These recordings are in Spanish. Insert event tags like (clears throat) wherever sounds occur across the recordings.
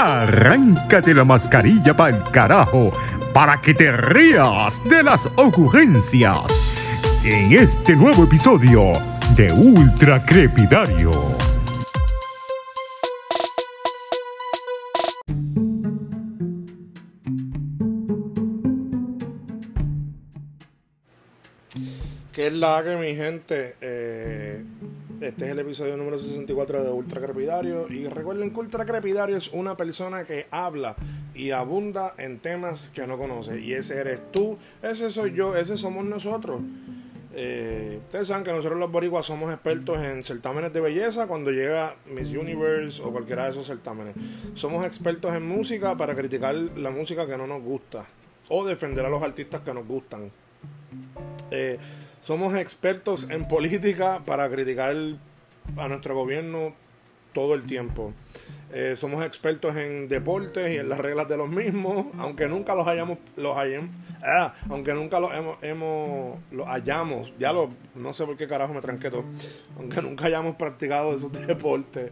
Arráncate la mascarilla para el carajo, para que te rías de las ocurrencias. En este nuevo episodio de Ultra Crepidario. ¿Qué es mi gente? Eh, este es el episodio número 64 de Ultra Crepidario. Y recuerden que Ultra Crepidario es una persona que habla y abunda en temas que no conoce. Y ese eres tú, ese soy yo, ese somos nosotros. Eh, ustedes saben que nosotros los boricuas somos expertos en certámenes de belleza cuando llega Miss Universe o cualquiera de esos certámenes. Somos expertos en música para criticar la música que no nos gusta o defender a los artistas que nos gustan. Eh, somos expertos en política para criticar a nuestro gobierno todo el tiempo. Eh, somos expertos en deportes y en las reglas de los mismos, aunque nunca los hayamos, los hayamos, ah, aunque nunca los hemos, hemos los hayamos, ya lo, no sé por qué carajo me tranqué todo, aunque nunca hayamos practicado esos (laughs) deportes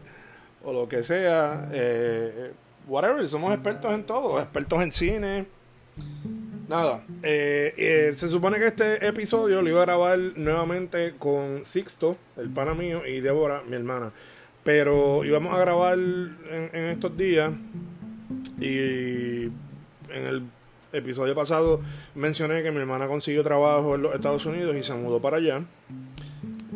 o lo que sea, eh, whatever, somos expertos en todo, expertos en cine, Nada, eh, eh, se supone que este episodio lo iba a grabar nuevamente con Sixto, el pana mío, y Débora, mi hermana. Pero íbamos a grabar en, estos días y en el episodio pasado mencioné que mi hermana consiguió trabajo en los Estados Unidos y se mudó para allá.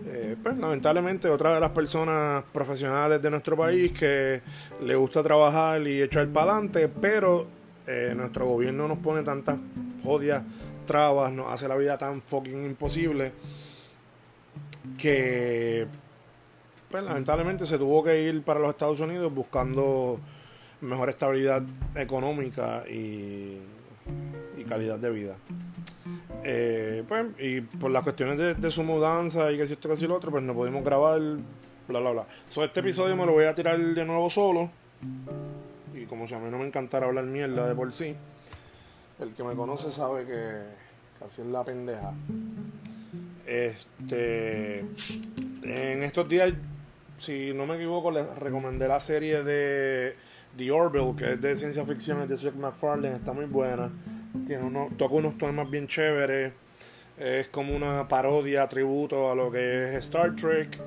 Eh, pues lamentablemente otra de las personas profesionales de nuestro país que le gusta trabajar y echar para adelante, pero eh, nuestro gobierno nos pone tantas jodias trabas, nos hace la vida tan fucking imposible que pues, lamentablemente se tuvo que ir para los Estados Unidos buscando mejor estabilidad económica y, calidad de vida. Eh, pues, y por las cuestiones de, su mudanza y que si esto, que si lo otro, pues no pudimos grabar, bla, bla, bla. So, este episodio me lo voy a tirar de nuevo solo como si a mí no me encantara hablar mierda de por sí, el que me conoce sabe que casi es la pendeja. Este, en estos días, si no me equivoco, les recomendé la serie de The Orville, que es de ciencia ficción, es de Seth MacFarlane, está muy buena. Tiene uno, toca unos temas bien chéveres. Es como una parodia, tributo a lo que es Star Trek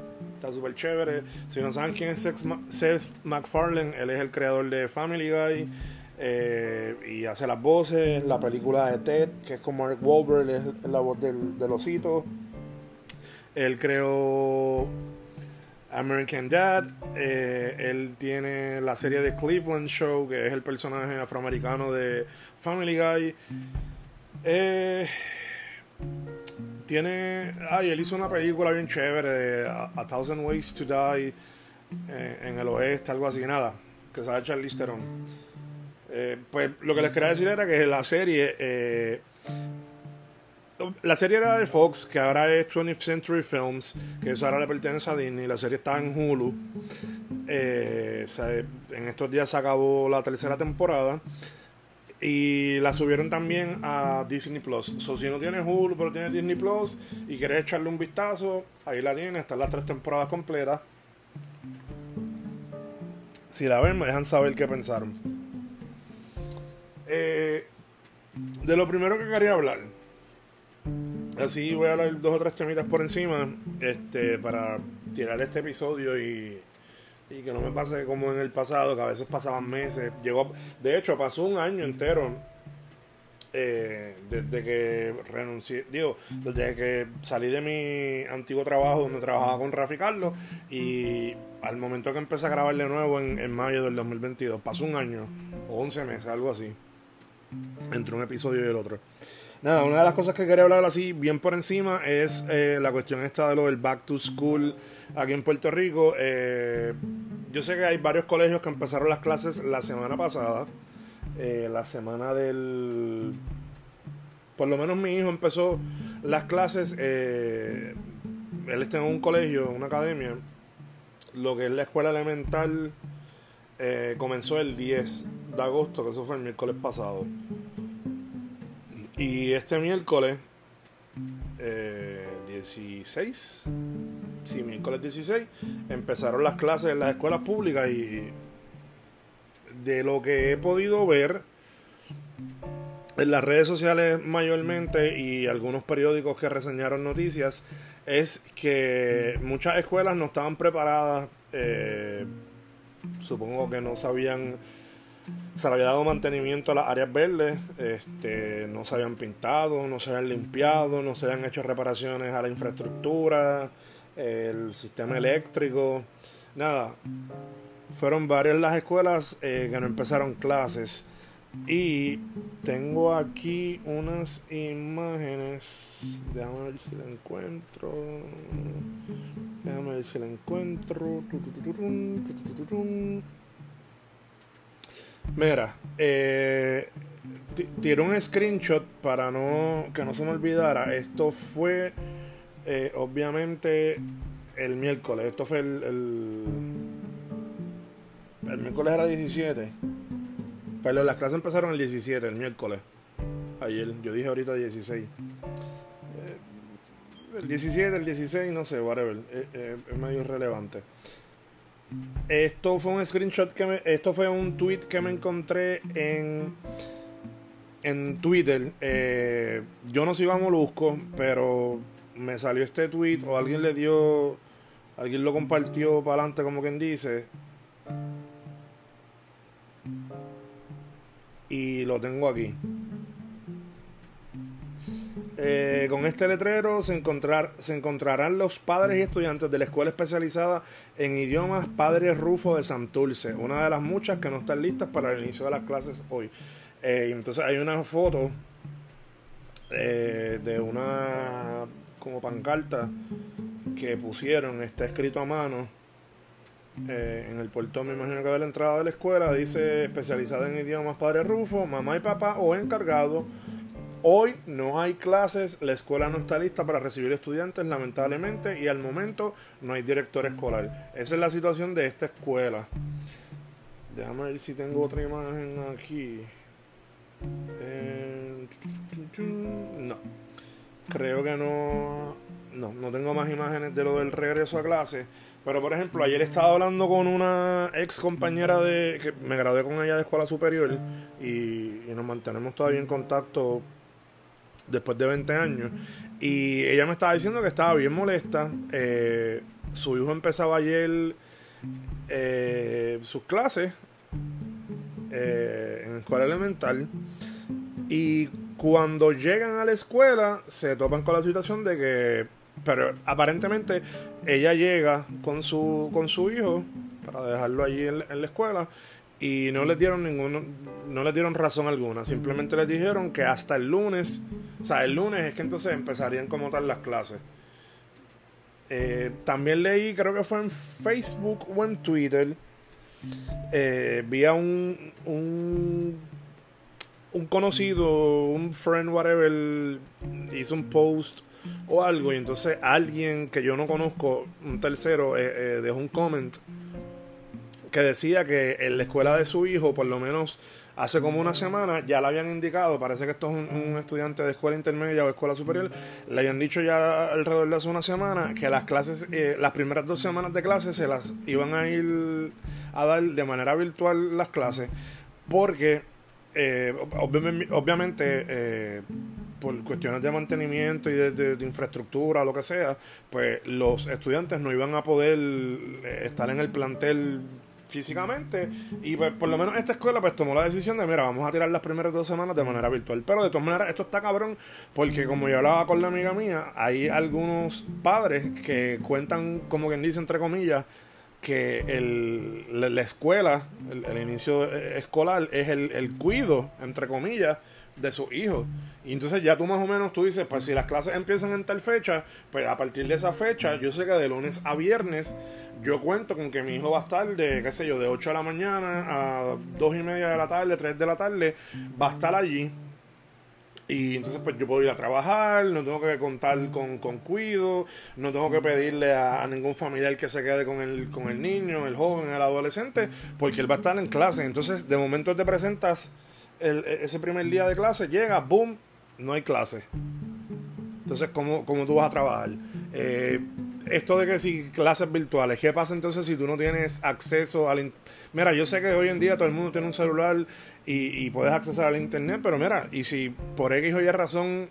está súper chévere. Si no saben quién es Seth MacFarlane, él es el creador de Family Guy eh, y hace las voces. La película de Ted, que es con Mark Wahlberg, es la voz del, del osito. Él creó American Dad. Eh, él tiene la serie de Cleveland Show, que es el personaje afroamericano de Family Guy. Eh, tiene. Ay, él hizo una película bien chévere de A, Thousand Ways to Die eh, en el oeste, algo así, nada. Que sale Charlize Theron. Eh, pues lo que les quería decir era que la serie. Eh, la serie era de Fox, que ahora es 20th Century Films, que eso ahora le pertenece a Disney. La serie está en Hulu. en estos días se acabó la tercera temporada. Y la subieron también a Disney Plus. So, si no tienes Hulu, pero tienes Disney Plus y quieres echarle un vistazo, ahí la tienes. Están las tres temporadas completas. Si la ven, me dejan saber qué pensaron. Eh, de lo primero que quería hablar. Así voy a hablar dos o tres temitas por encima. Este, para tirar este episodio y y que no me pase como en el pasado, que a veces pasaban meses. Llegó, de hecho, pasó un año entero eh, desde que renuncié, digo, desde que salí de mi antiguo trabajo donde trabajaba con Rafi Carlos y al momento que empecé a grabar de nuevo en, mayo del 2022, pasó un año o 11 meses, algo así, entre un episodio y el otro. Nada, una de las cosas que quería hablar así bien por encima es eh, la cuestión esta de lo del back to school aquí en Puerto Rico. Eh, yo sé que hay varios colegios que empezaron las clases la semana pasada, eh, la semana del... Por lo menos mi hijo empezó las clases, él está en un colegio, una academia, lo que es la escuela elemental comenzó el 10 de agosto, que eso fue el miércoles pasado. Y este miércoles, eh, 16, sí, miércoles 16, empezaron las clases en las escuelas públicas y de lo que he podido ver en las redes sociales mayormente y algunos periódicos que reseñaron noticias, es que muchas escuelas no estaban preparadas, eh, supongo que no sabían, se le había dado mantenimiento a las áreas verdes, este, no se habían pintado, no se habían limpiado, no se habían hecho reparaciones a la infraestructura, el sistema eléctrico, nada. Fueron varias las escuelas eh, que no empezaron clases. Y tengo aquí unas imágenes. Déjame ver si la encuentro. Déjame ver si la encuentro. Mira, eh, tiré un screenshot para no que no se me olvidara. Esto fue eh, obviamente el miércoles. Esto fue el, el, el miércoles era 17. Pero las clases empezaron el 17, el miércoles. Ayer, yo dije ahorita 16. Eh, el 17, el 16, no sé, whatever. Eh, eh, es medio irrelevante. Esto fue un screenshot que me. Esto fue un tweet que me encontré en. En Twitter. yo no sigo a pero me salió este tweet o alguien le dio. Alguien lo compartió para adelante, como quien dice. y lo tengo aquí. Eh, con este letrero se, encontrar, se encontrarán los padres y estudiantes de la Escuela Especializada en Idiomas Padre Rufo de Santurce, una de las muchas que no están listas para el inicio de las clases hoy. Eh, entonces hay una foto eh, de una como pancarta que pusieron, está escrito a mano en el puerto me imagino que ve la entrada de la escuela, dice especializada en idiomas Padre Rufo, mamá y papá o encargado. Hoy no hay clases, la escuela no está lista para recibir estudiantes, lamentablemente, y al momento no hay director escolar. Esa es la situación de esta escuela. Déjame ver si tengo otra imagen aquí. Eh, no. Creo que no. No, no tengo más imágenes de lo del regreso a clase. Pero por ejemplo, ayer estaba hablando con una ex compañera de que me gradué con ella de escuela superior y, nos mantenemos todavía en contacto después de 20 años. Y ella me estaba diciendo que estaba bien molesta. Eh, su hijo empezaba ayer eh, sus clases eh, en escuela elemental. Y cuando llegan a la escuela, se topan con la situación de que pero aparentemente ella llega con su, con su hijo para dejarlo allí en, la escuela y no les dieron ninguno, no les dieron razón alguna. Simplemente les dijeron que hasta el lunes, o sea, el lunes es que entonces empezarían como tal las clases. Eh, también leí, creo que fue en Facebook o en Twitter, eh, vi a un, un, un conocido, un friend, whatever, hizo un post o algo y entonces alguien que yo no conozco, un tercero, eh, eh, dejó un comment que decía que en la escuela de su hijo, por lo menos hace como una semana, ya le habían indicado, parece que esto es un, estudiante de escuela intermedia o escuela superior, le habían dicho ya alrededor de hace una semana que las clases, eh, las primeras dos semanas de clases se las iban a ir a dar de manera virtual las clases, porque obviamente por cuestiones de mantenimiento y de, infraestructura o lo que sea, pues los estudiantes no iban a poder eh, estar en el plantel físicamente. Y pues, por lo menos esta escuela pues tomó la decisión de mira vamos a tirar las primeras dos semanas de manera virtual pero de todas maneras esto está cabrón porque como yo hablaba con la amiga mía hay algunos padres que cuentan como quien dice entre comillas que el, la, escuela el, inicio escolar es el, el cuido entre comillas de sus hijos. Y entonces ya tú más o menos tú dices, pues si las clases empiezan en tal fecha, pues a partir de esa fecha, yo sé que de lunes a viernes, yo cuento con que mi hijo va a estar de, qué sé yo, de 8 de la mañana a 2 y media de la tarde, 3 de la tarde, va a estar allí. Y entonces pues yo puedo ir a trabajar, no tengo que contar con, con cuido, no tengo que pedirle a, a, ningún familiar que se quede con el, con el niño, el joven, el adolescente, porque él va a estar en clase. Entonces de momento te presentas e, ese primer día de clase, llega, boom, no hay clase. Entonces, ¿cómo, cómo tú vas a trabajar? Eh, esto de que si clases virtuales, ¿qué pasa entonces si tú no tienes acceso al... Mira, yo sé que hoy en día todo el mundo tiene un celular y, y puedes acceder al internet, pero mira, y si por X o Y razón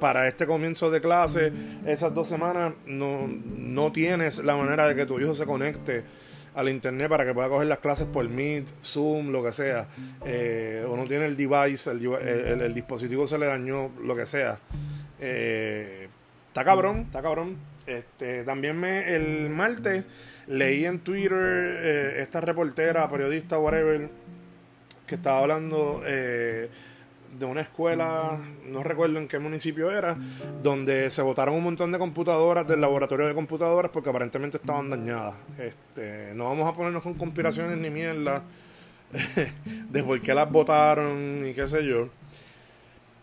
para este comienzo de clase, esas dos semanas, no, no tienes la manera de que tu hijo se conecte al internet para que pueda coger las clases por Meet, Zoom, lo que sea, eh, o no tiene el device, el, dispositivo se le dañó, lo que sea. Eh, está cabrón, está cabrón. Este, también me, el martes leí en Twitter eh, esta reportera, periodista, whatever, que estaba hablando de una escuela, no recuerdo en qué municipio era, donde se botaron un montón de computadoras del laboratorio de computadoras porque aparentemente estaban dañadas. Este, no vamos a ponernos con conspiraciones ni mierda (laughs) de por qué las botaron y qué sé yo.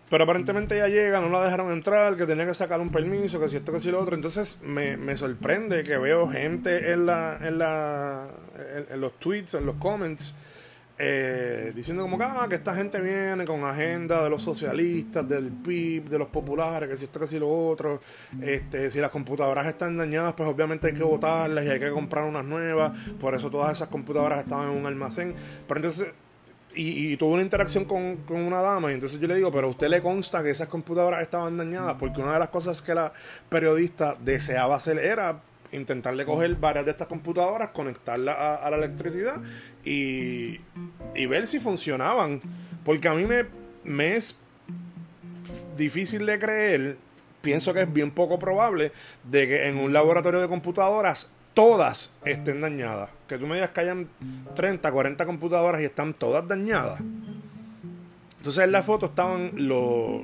Pero aparentemente ya llega, no la dejaron entrar, que tenía que sacar un permiso, que si esto, que si lo otro. Entonces me, me sorprende que veo gente en, la, en, la, en los tweets, en los comments, eh, diciendo como que, ah, que esta gente viene con agenda de los socialistas, del PIB, de los populares, que si esto, que si lo otro. Este, si las computadoras están dañadas, pues obviamente hay que botarlas y hay que comprar unas nuevas. Por eso todas esas computadoras estaban en un almacén. Pero entonces, y, y tuve una interacción con, con, una dama y entonces yo le digo, pero a usted le consta que esas computadoras estaban dañadas porque una de las cosas que la periodista deseaba hacer era intentarle coger varias de estas computadoras, conectarlas a, la electricidad y, y, ver si funcionaban. Porque a mí me, es difícil de creer, pienso que es bien poco probable, de que en un laboratorio de computadoras todas estén dañadas. Que tú me digas que hayan 30, 40 computadoras y están todas dañadas. Entonces en la foto estaban los,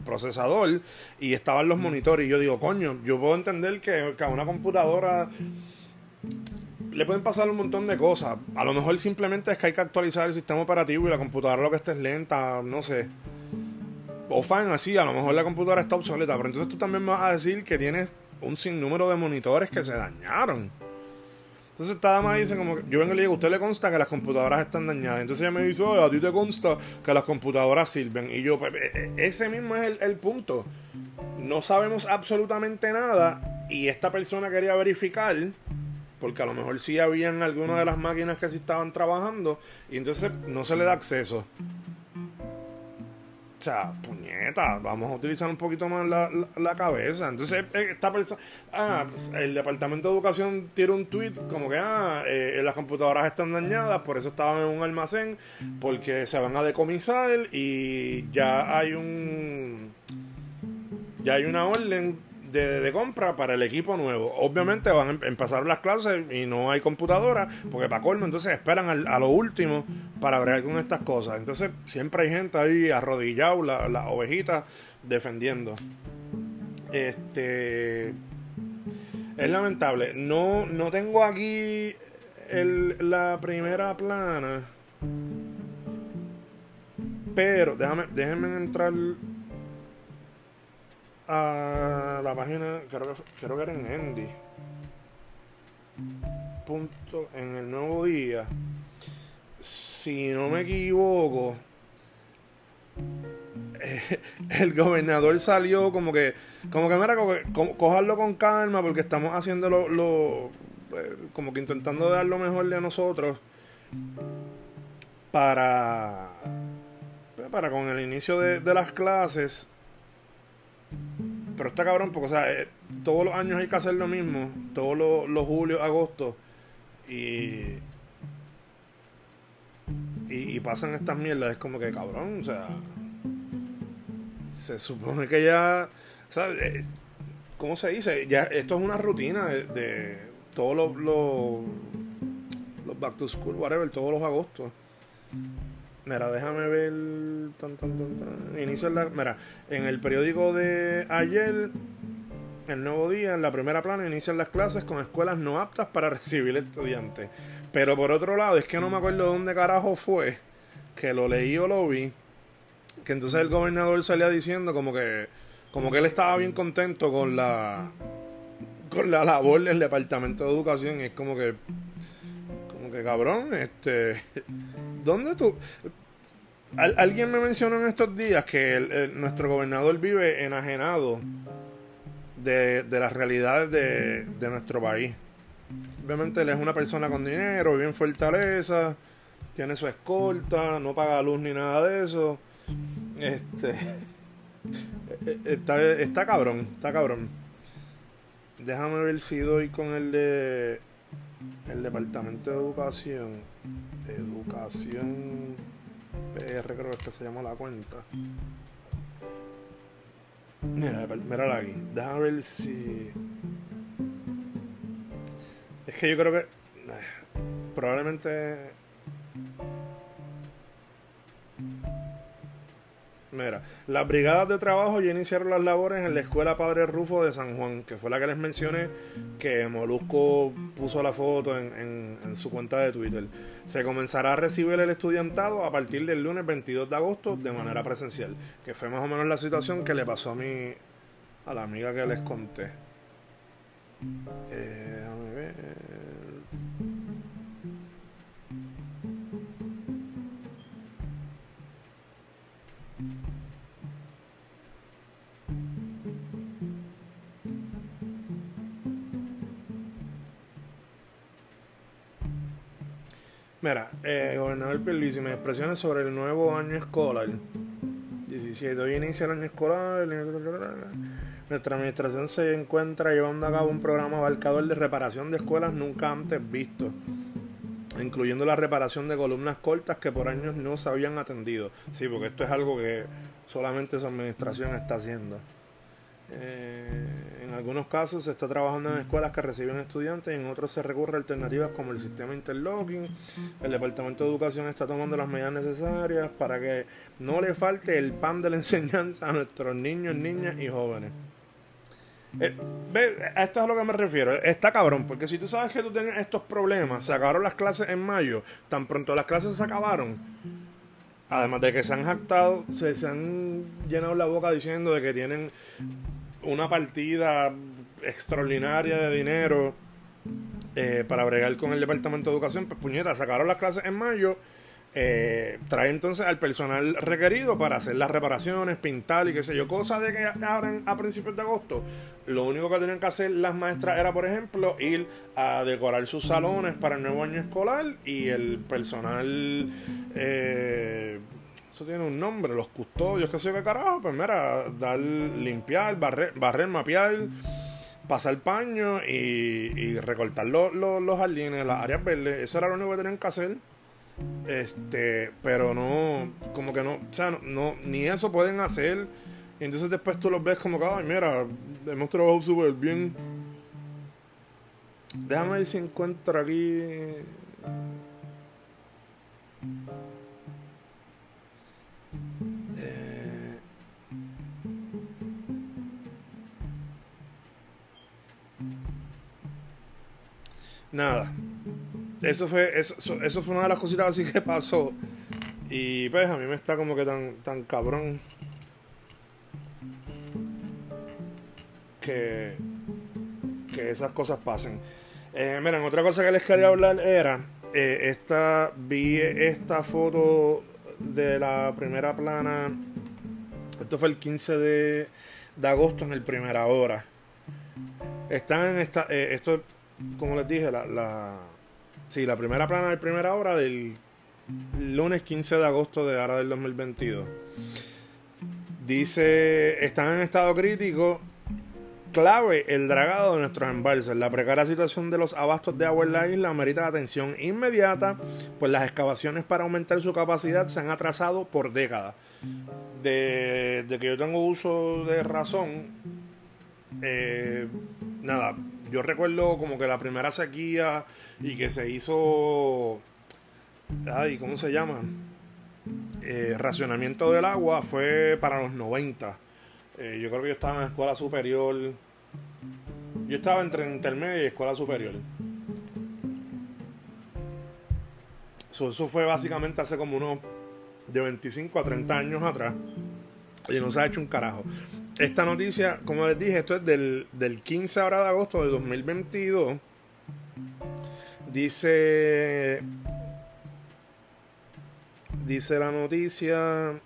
procesador y estaban los monitores. Y yo digo, coño, yo puedo entender que, a una computadora le pueden pasar un montón de cosas. A lo mejor simplemente es que hay que actualizar el sistema operativo y la computadora lo que esté es lenta, no sé. O fan así, a lo mejor la computadora está obsoleta. Pero entonces tú también me vas a decir que tienes un sinnúmero de monitores que se dañaron. Entonces esta dama dice como, yo vengo y le digo, ¿usted le consta que las computadoras están dañadas? Entonces ella me dice, a ti te consta que las computadoras sirven. Y yo, pues, e, e, ese mismo es el, punto. No sabemos absolutamente nada y esta persona quería verificar, porque a lo mejor sí habían algunas de las máquinas que sí estaban trabajando y entonces no se le da acceso sea, puñeta, vamos a utilizar un poquito más la, cabeza. Entonces, eh, esta persona, ah, pues, el Departamento de Educación tiene un tweet como que, ah, eh, las computadoras están dañadas, por eso estaban en un almacén, porque se van a decomisar y ya hay un, ya hay una orden de, compra para el equipo nuevo. Obviamente van a em, empezar las clases y no hay computadora, porque para colmo, entonces esperan a lo último para ver con estas cosas. Entonces siempre hay gente ahí arrodillado, las la ovejitas, defendiendo. Este es lamentable. No, no tengo aquí el, la primera plana. Pero déjame, déjenme entrar a la página, creo, creo que era en Endy. Punto, en el nuevo día. Si no me equivoco, (laughs) el gobernador salió como que, como que mira, cojarlo con calma porque estamos haciendo lo, eh, como que intentando dar lo mejor de nosotros para, para con el inicio de las clases pero está cabrón porque, o sea, eh, todos los años hay que hacer lo mismo. Todos los, los julio, agosto. Y, y, pasan estas mierdas. Es como que, cabrón, o sea. Se supone que ya. O sea, eh, ¿Cómo se dice? Ya, esto es una rutina de, todos los, los, los back to school, whatever, todos los agostos. Mira, déjame ver. Tan, Inicio la. Mira, en el periódico de ayer, el nuevo día, en la primera plana, inician las clases con escuelas no aptas para (laughs) recibir estudiantes. Pero por otro lado, es que no me acuerdo dónde carajo fue, que lo leí o lo vi, que entonces el gobernador salía diciendo como que, como que él estaba bien contento con la, con la labor del departamento de educación. Y es como que, como que cabrón, este ¿Dónde tú? alguien me mencionó en estos días que nuestro gobernador vive enajenado de, de las realidades de, de nuestro país. Obviamente él es una persona con dinero, vive en Fortaleza, tiene su escolta, no paga luz ni nada de eso. Este (laughs) está, está cabrón, está cabrón. Déjame ver si doy con el de el departamento de educación. Educación PR creo que se llama la cuenta. Mira, mira aquí. Déjame ver si. Es que yo creo que. Probablemente. Mira, las brigadas de trabajo ya iniciaron las labores en la Escuela Padre Rufo de San Juan, que fue la que les mencioné que Molusco puso la foto en, su cuenta de Twitter. Se comenzará a recibir el estudiantado a partir del lunes 22 de agosto de manera presencial, que fue más o menos la situación que le pasó a mí, a la amiga que les conté. Eh, déjame ver. Mira, eh, gobernador Pierluisi, mis expresiones sobre el nuevo año escolar. 17. Hoy inicia el año escolar. Nuestra administración se encuentra llevando a cabo un programa abarcador de reparación de escuelas nunca antes visto, incluyendo la reparación de columnas cortas que por años no se habían atendido. Sí, porque esto es algo que solamente su administración está haciendo. Eh, en algunos casos se está trabajando en escuelas que reciben estudiantes y en otros se recurre a alternativas como el sistema interlocking. El Departamento de Educación está tomando las medidas necesarias para que no le falte el pan de la (laughs) enseñanza a nuestros niños, niñas y jóvenes. Eh, a esto es a lo que me refiero. Está cabrón, porque si tú sabes que tú tenías estos problemas, se acabaron las clases en mayo, tan pronto las clases se acabaron, además de que se han jactado, se han llenado la boca diciendo de que tienen una partida extraordinaria de dinero eh, para bregar con el Departamento de Educación, pues puñeta, sacaron las clases en mayo. Eh, trae entonces al personal requerido para hacer las reparaciones, pintar y qué sé yo, cosa de que abren a principios de agosto. Lo único que tenían que hacer las maestras era, por ejemplo, ir a decorar sus salones para el nuevo año escolar y el personal eh, eso tiene un nombre, los custodios, qué sé yo qué carajo, pues mira, dar, limpiar, barrer, barrer mapear, pasar paño y, y recortar los, los, jardines, las áreas verdes, eso era lo único que tenían que hacer. Este, pero no, como que no, o sea, no, ni eso pueden hacer. Y entonces después tú los ves como que, ay, mira, hemos trabajado súper bien. Déjame ver si encuentro aquí. Nada. Eso fue, eso, eso fue una de las cositas así que pasó. Y pues a mí me está como que tan, tan cabrón. Que, que esas cosas pasen. Eh, miren, otra cosa que les quería hablar era. Eh, esta, vi esta foto de la primera plana. Esto fue el 15 de, de agosto en el primera hora. Están en esta. Eh, esto como les dije, la, la, sí, la primera plana de primera hora del lunes 15 de agosto de ahora del 2022. Dice, están en estado crítico clave el dragado de nuestros embalses. La precaria situación de los abastos de agua en la isla amerita atención inmediata, pues las excavaciones para aumentar su capacidad se han atrasado por décadas. De, que yo tengo uso de razón, eh, nada, yo recuerdo como que la primera sequía y que se hizo, ay, ¿cómo se llama? Eh, racionamiento del agua fue para los 90. Eh, yo creo que yo estaba en la escuela superior. Yo estaba entre intermedia y escuela superior. eso fue básicamente hace como unos de 25 a 30 años atrás. Y no se ha hecho un carajo. Esta noticia, como les dije, esto es del, del 15 ahora de agosto de 2022. Dice. Dice la noticia.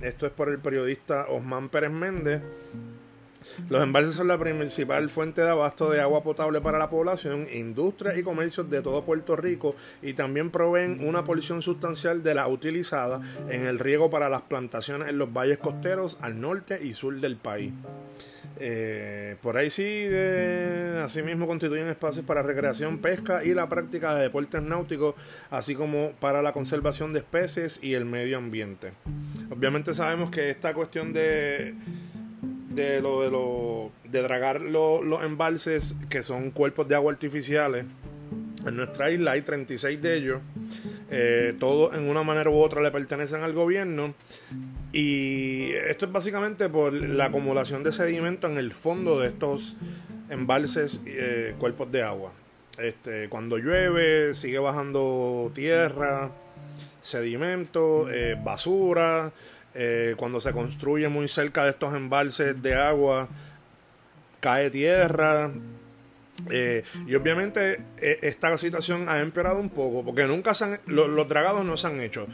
Esto es por el periodista Osman Pérez Méndez. Los embalses son la principal fuente de abasto de agua potable para la población, industrias y comercios de todo Puerto Rico y también proveen una porción sustancial de la utilizada en el riego para las plantaciones en los valles costeros al norte y sur del país. Eh, por ahí sigue, asimismo constituyen espacios para recreación, pesca y la práctica de deportes náuticos, así como para la conservación de especies y el medio ambiente. Obviamente sabemos que esta cuestión de de lo de lo de dragar los embalses que son cuerpos de agua artificiales en nuestra isla hay 36 de ellos eh, todos en una manera u otra le pertenecen al gobierno y esto es básicamente por la acumulación de sedimento en el fondo de estos embalses eh, cuerpos de agua. Este cuando llueve sigue bajando tierra sedimento eh, basura eh, cuando se construye muy cerca de estos embalses de agua, cae tierra. Eh, y obviamente eh, esta situación ha empeorado un poco, porque nunca se han, los dragados no se han hecho.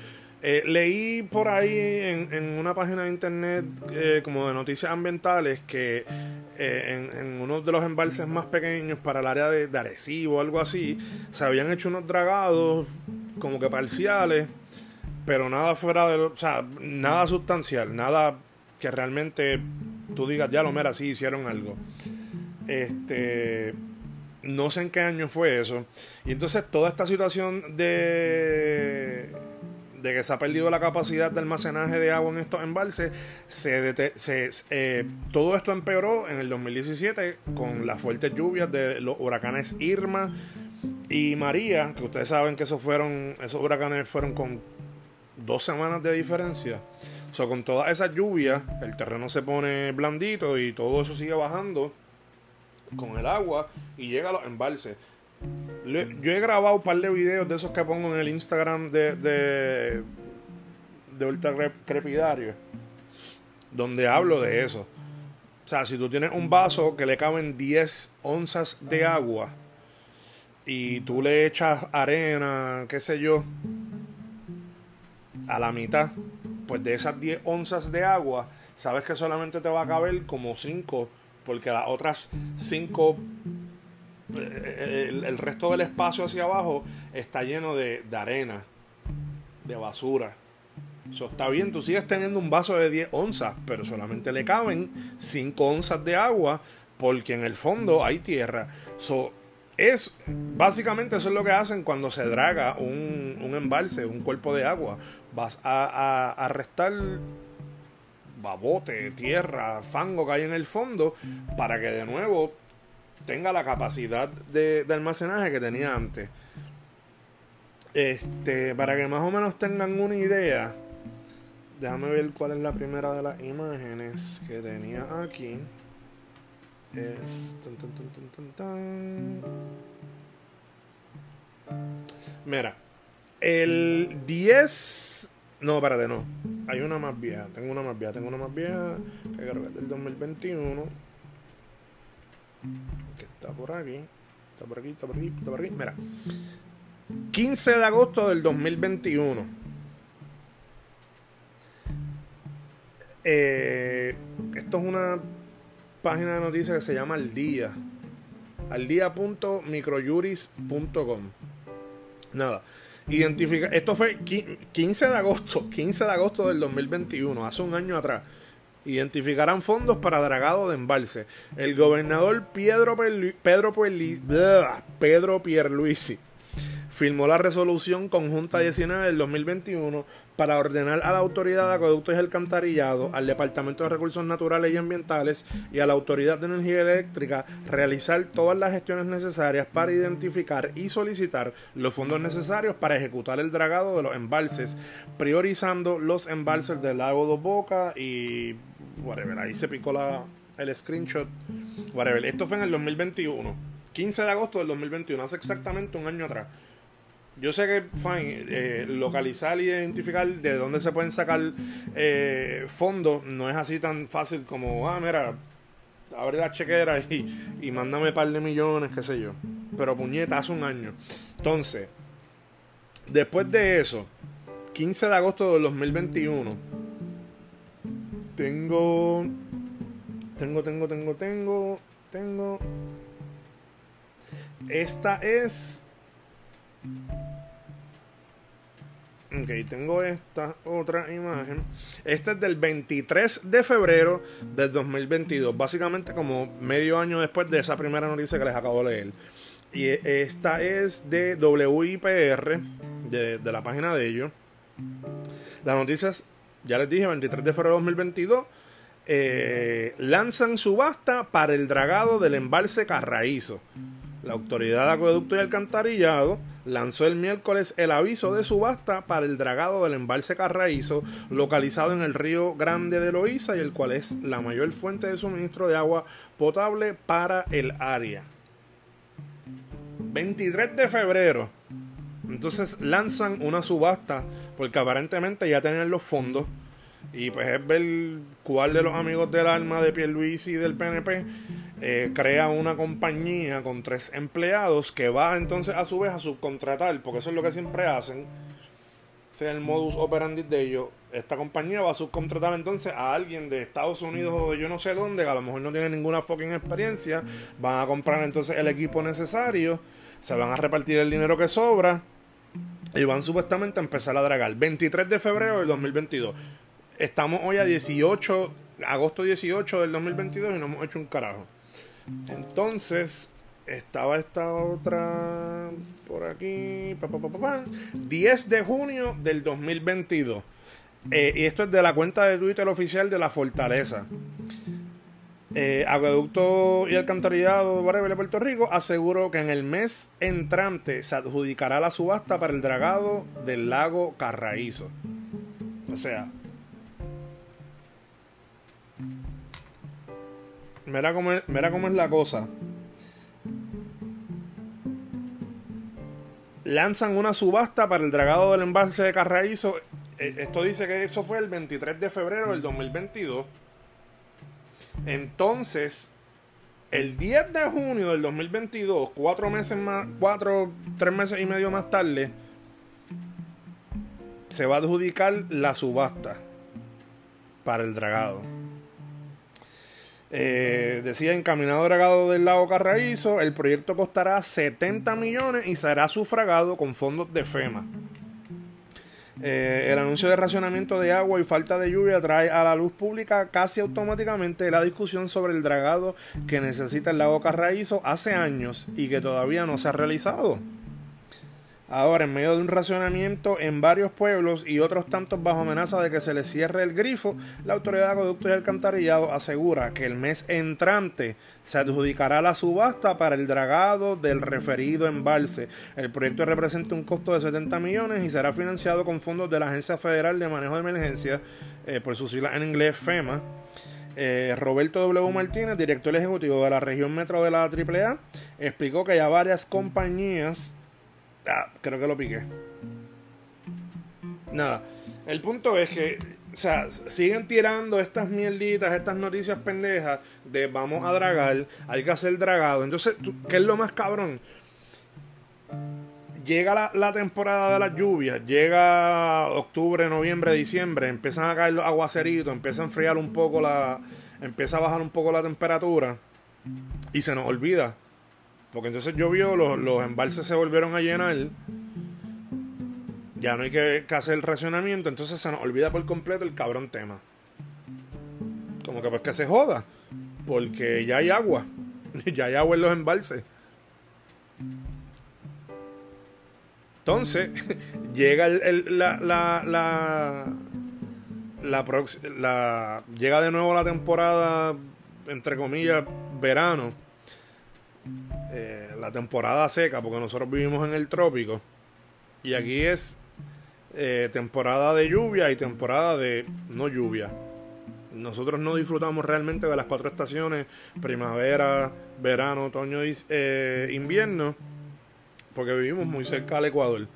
leí por ahí en, una página de internet como de noticias ambientales que en, uno de los embalses más pequeños para el área de, de Arecibo o algo así, se habían hecho unos dragados como que parciales pero nada fuera de, o sea, nada sustancial, nada que realmente tú digas, ya lo mera, sí hicieron algo. Este, no sé en qué año fue eso. Y entonces toda esta situación de, de que se ha perdido la capacidad de almacenaje de agua en estos embalses, se, se eh, todo esto empeoró en el 2017 con las fuertes lluvias de los huracanes Irma y María, que ustedes saben que esos fueron, esos huracanes fueron con dos semanas de diferencia. O sea, con toda esa lluvia, el terreno se pone blandito y todo eso sigue bajando con el agua y llega a los embalses. Yo he grabado un par de videos de esos que pongo en el Instagram de, de, de Ultra Crepidario, donde hablo de eso. O sea, si tú tienes un vaso que le caben 10 onzas de agua y tú le echas arena, qué sé yo, a la mitad, pues de esas 10 onzas de agua, sabes que solamente te va a caber como 5, porque las otras 5, eh, el, resto del espacio hacia abajo está lleno de, arena, de basura. Eso está bien, tú sigues teniendo un vaso de 10 onzas, pero solamente le caben 5 onzas de agua porque en el fondo hay tierra. So, es básicamente eso es lo que hacen cuando se draga un, un embalse, un cuerpo de agua. Vas a, restar babote, tierra, fango que hay en el fondo para que de nuevo tenga la capacidad de, almacenaje que tenía antes. Este, para que más o menos tengan una idea, déjame ver cuál es la primera de las imágenes que tenía aquí. Es. Mira, el 10. No, espérate, no. Hay una más vieja. Tengo una más vieja. Tengo una más vieja. Que creo que es del 2021. Que está por aquí. Está por aquí, está por aquí, está por aquí. Mira. 15 de agosto del 2021. Eh, esto es una página de noticias que se llama Al Día. Aldía.microjuris.com. Nada. Identifica, esto fue 15 de agosto, (laughs) 15 de agosto del 2021, hace un año atrás. Identificarán fondos para dragado de embalse. El gobernador Pedro, Pedro, Pedro Pierluisi firmó la resolución conjunta 19 del 2021 para ordenar a la Autoridad de Acueductos y Alcantarillado, al Departamento de Recursos Naturales y Ambientales y a la Autoridad de Energía Eléctrica realizar todas las gestiones necesarias para identificar y solicitar los fondos necesarios para ejecutar el dragado de los embalses, priorizando los embalses del lago de Boca y whatever. Ahí se picó la, el screenshot. Whatever. Esto fue en el 2021. 15 de agosto del 2021, hace exactamente un año atrás. Yo sé que, fine, eh, localizar y identificar de dónde se pueden sacar eh, fondos no es así tan fácil como, ah, mira, abre la chequera y, y mándame un par de millones, qué sé yo. Pero puñeta, hace un año. Entonces, después de eso, 15 de agosto del 2021, tengo Tengo, tengo, tengo, tengo, tengo. Esta es. Ok, tengo esta otra imagen. Esta es del 23 de febrero del 2022. Básicamente como medio año después de esa primera noticia que les acabo de leer. Y esta es de WIPR, de, de la página de ellos. Las noticias, ya les dije, 23 de febrero de 2022. Eh, lanzan subasta para el dragado del embalse Carraízo. La Autoridad de Acueducto y Alcantarillado lanzó el miércoles el aviso de subasta para el dragado del embalse Carraízo, localizado en el río Grande de Loíza y el cual es la mayor fuente de suministro de agua potable para el área. 23 de febrero. Entonces lanzan una subasta porque aparentemente ya tienen los fondos y pues es ver cuál de los amigos del alma de Luis y del PNP eh, crea una compañía con tres empleados que va entonces a su vez a subcontratar, porque eso es lo que siempre hacen. Es el modus operandi de ellos. Esta compañía va a subcontratar entonces a alguien de Estados Unidos o de yo no sé dónde, que a lo mejor no tiene ninguna fucking experiencia. Van a comprar entonces el equipo necesario, se van a repartir el dinero que sobra y van supuestamente a empezar a dragar. 23 de febrero del 2022. Estamos hoy a 18, agosto 18 del 2022 y no hemos hecho un carajo. Entonces, estaba esta otra por aquí. 10 de junio del 2022. Eh, y esto es de la cuenta de Twitter oficial de la Fortaleza. Eh, Acueducto y Alcantarillado de Puerto Rico aseguró que en el mes entrante se adjudicará la subasta para el dragado del lago Carraízo. O sea, Mira cómo, es, mira cómo es la cosa. Lanzan una subasta para el dragado del embalse de Carraízo. Eh, esto dice que eso fue el 23 de febrero del 2022. Entonces, el 10 de junio del 2022, cuatro meses más, cuatro, tres meses y medio más tarde, se va a adjudicar la subasta para el dragado. Eh, decía encaminado dragado del lago Carraízo, el proyecto costará 70 millones y será sufragado con fondos de FEMA. Eh, el anuncio de racionamiento de agua y falta de lluvia trae a la luz pública casi automáticamente la discusión sobre el dragado que necesita el lago Carraízo hace años y que todavía no se ha realizado. Ahora, en medio de un racionamiento en varios pueblos y otros tantos bajo amenaza de que se les cierre el grifo, la Autoridad de Acueducto y Alcantarillado asegura que el mes entrante se adjudicará la subasta para el dragado del referido embalse. El proyecto representa un costo de 70 millones y será financiado con fondos de la Agencia Federal de Manejo de Emergencia, eh, por sus siglas en inglés FEMA. Eh, Roberto W. Martínez, director ejecutivo de la región metro de la AAA, explicó que ya varias compañías Ah, creo que lo piqué. Nada. El punto es que, o sea, siguen tirando estas mierditas, estas noticias pendejas de vamos a dragar, hay que hacer dragado. Entonces, ¿qué es lo más cabrón? Llega la, temporada de las lluvias, llega octubre, noviembre, diciembre, empiezan a caer los aguaceritos, empieza a enfriar un poco la. empieza a bajar un poco la temperatura y se nos olvida porque entonces llovió, los, los embalses se volvieron a llenar. Ya no hay que, hacer el racionamiento, entonces se nos olvida por completo el cabrón tema. Como que pues que se joda. Porque ya hay agua. (laughs) ya hay agua en los embalses. Entonces, (laughs) llega el, la, la, la, la, la, llega de nuevo la temporada, entre comillas, verano eh, la temporada seca, porque nosotros vivimos en el trópico. Y aquí es eh, temporada de lluvia y temporada de no lluvia. Nosotros no disfrutamos realmente de las cuatro estaciones, primavera, verano, otoño y eh, invierno, porque vivimos muy cerca del Ecuador.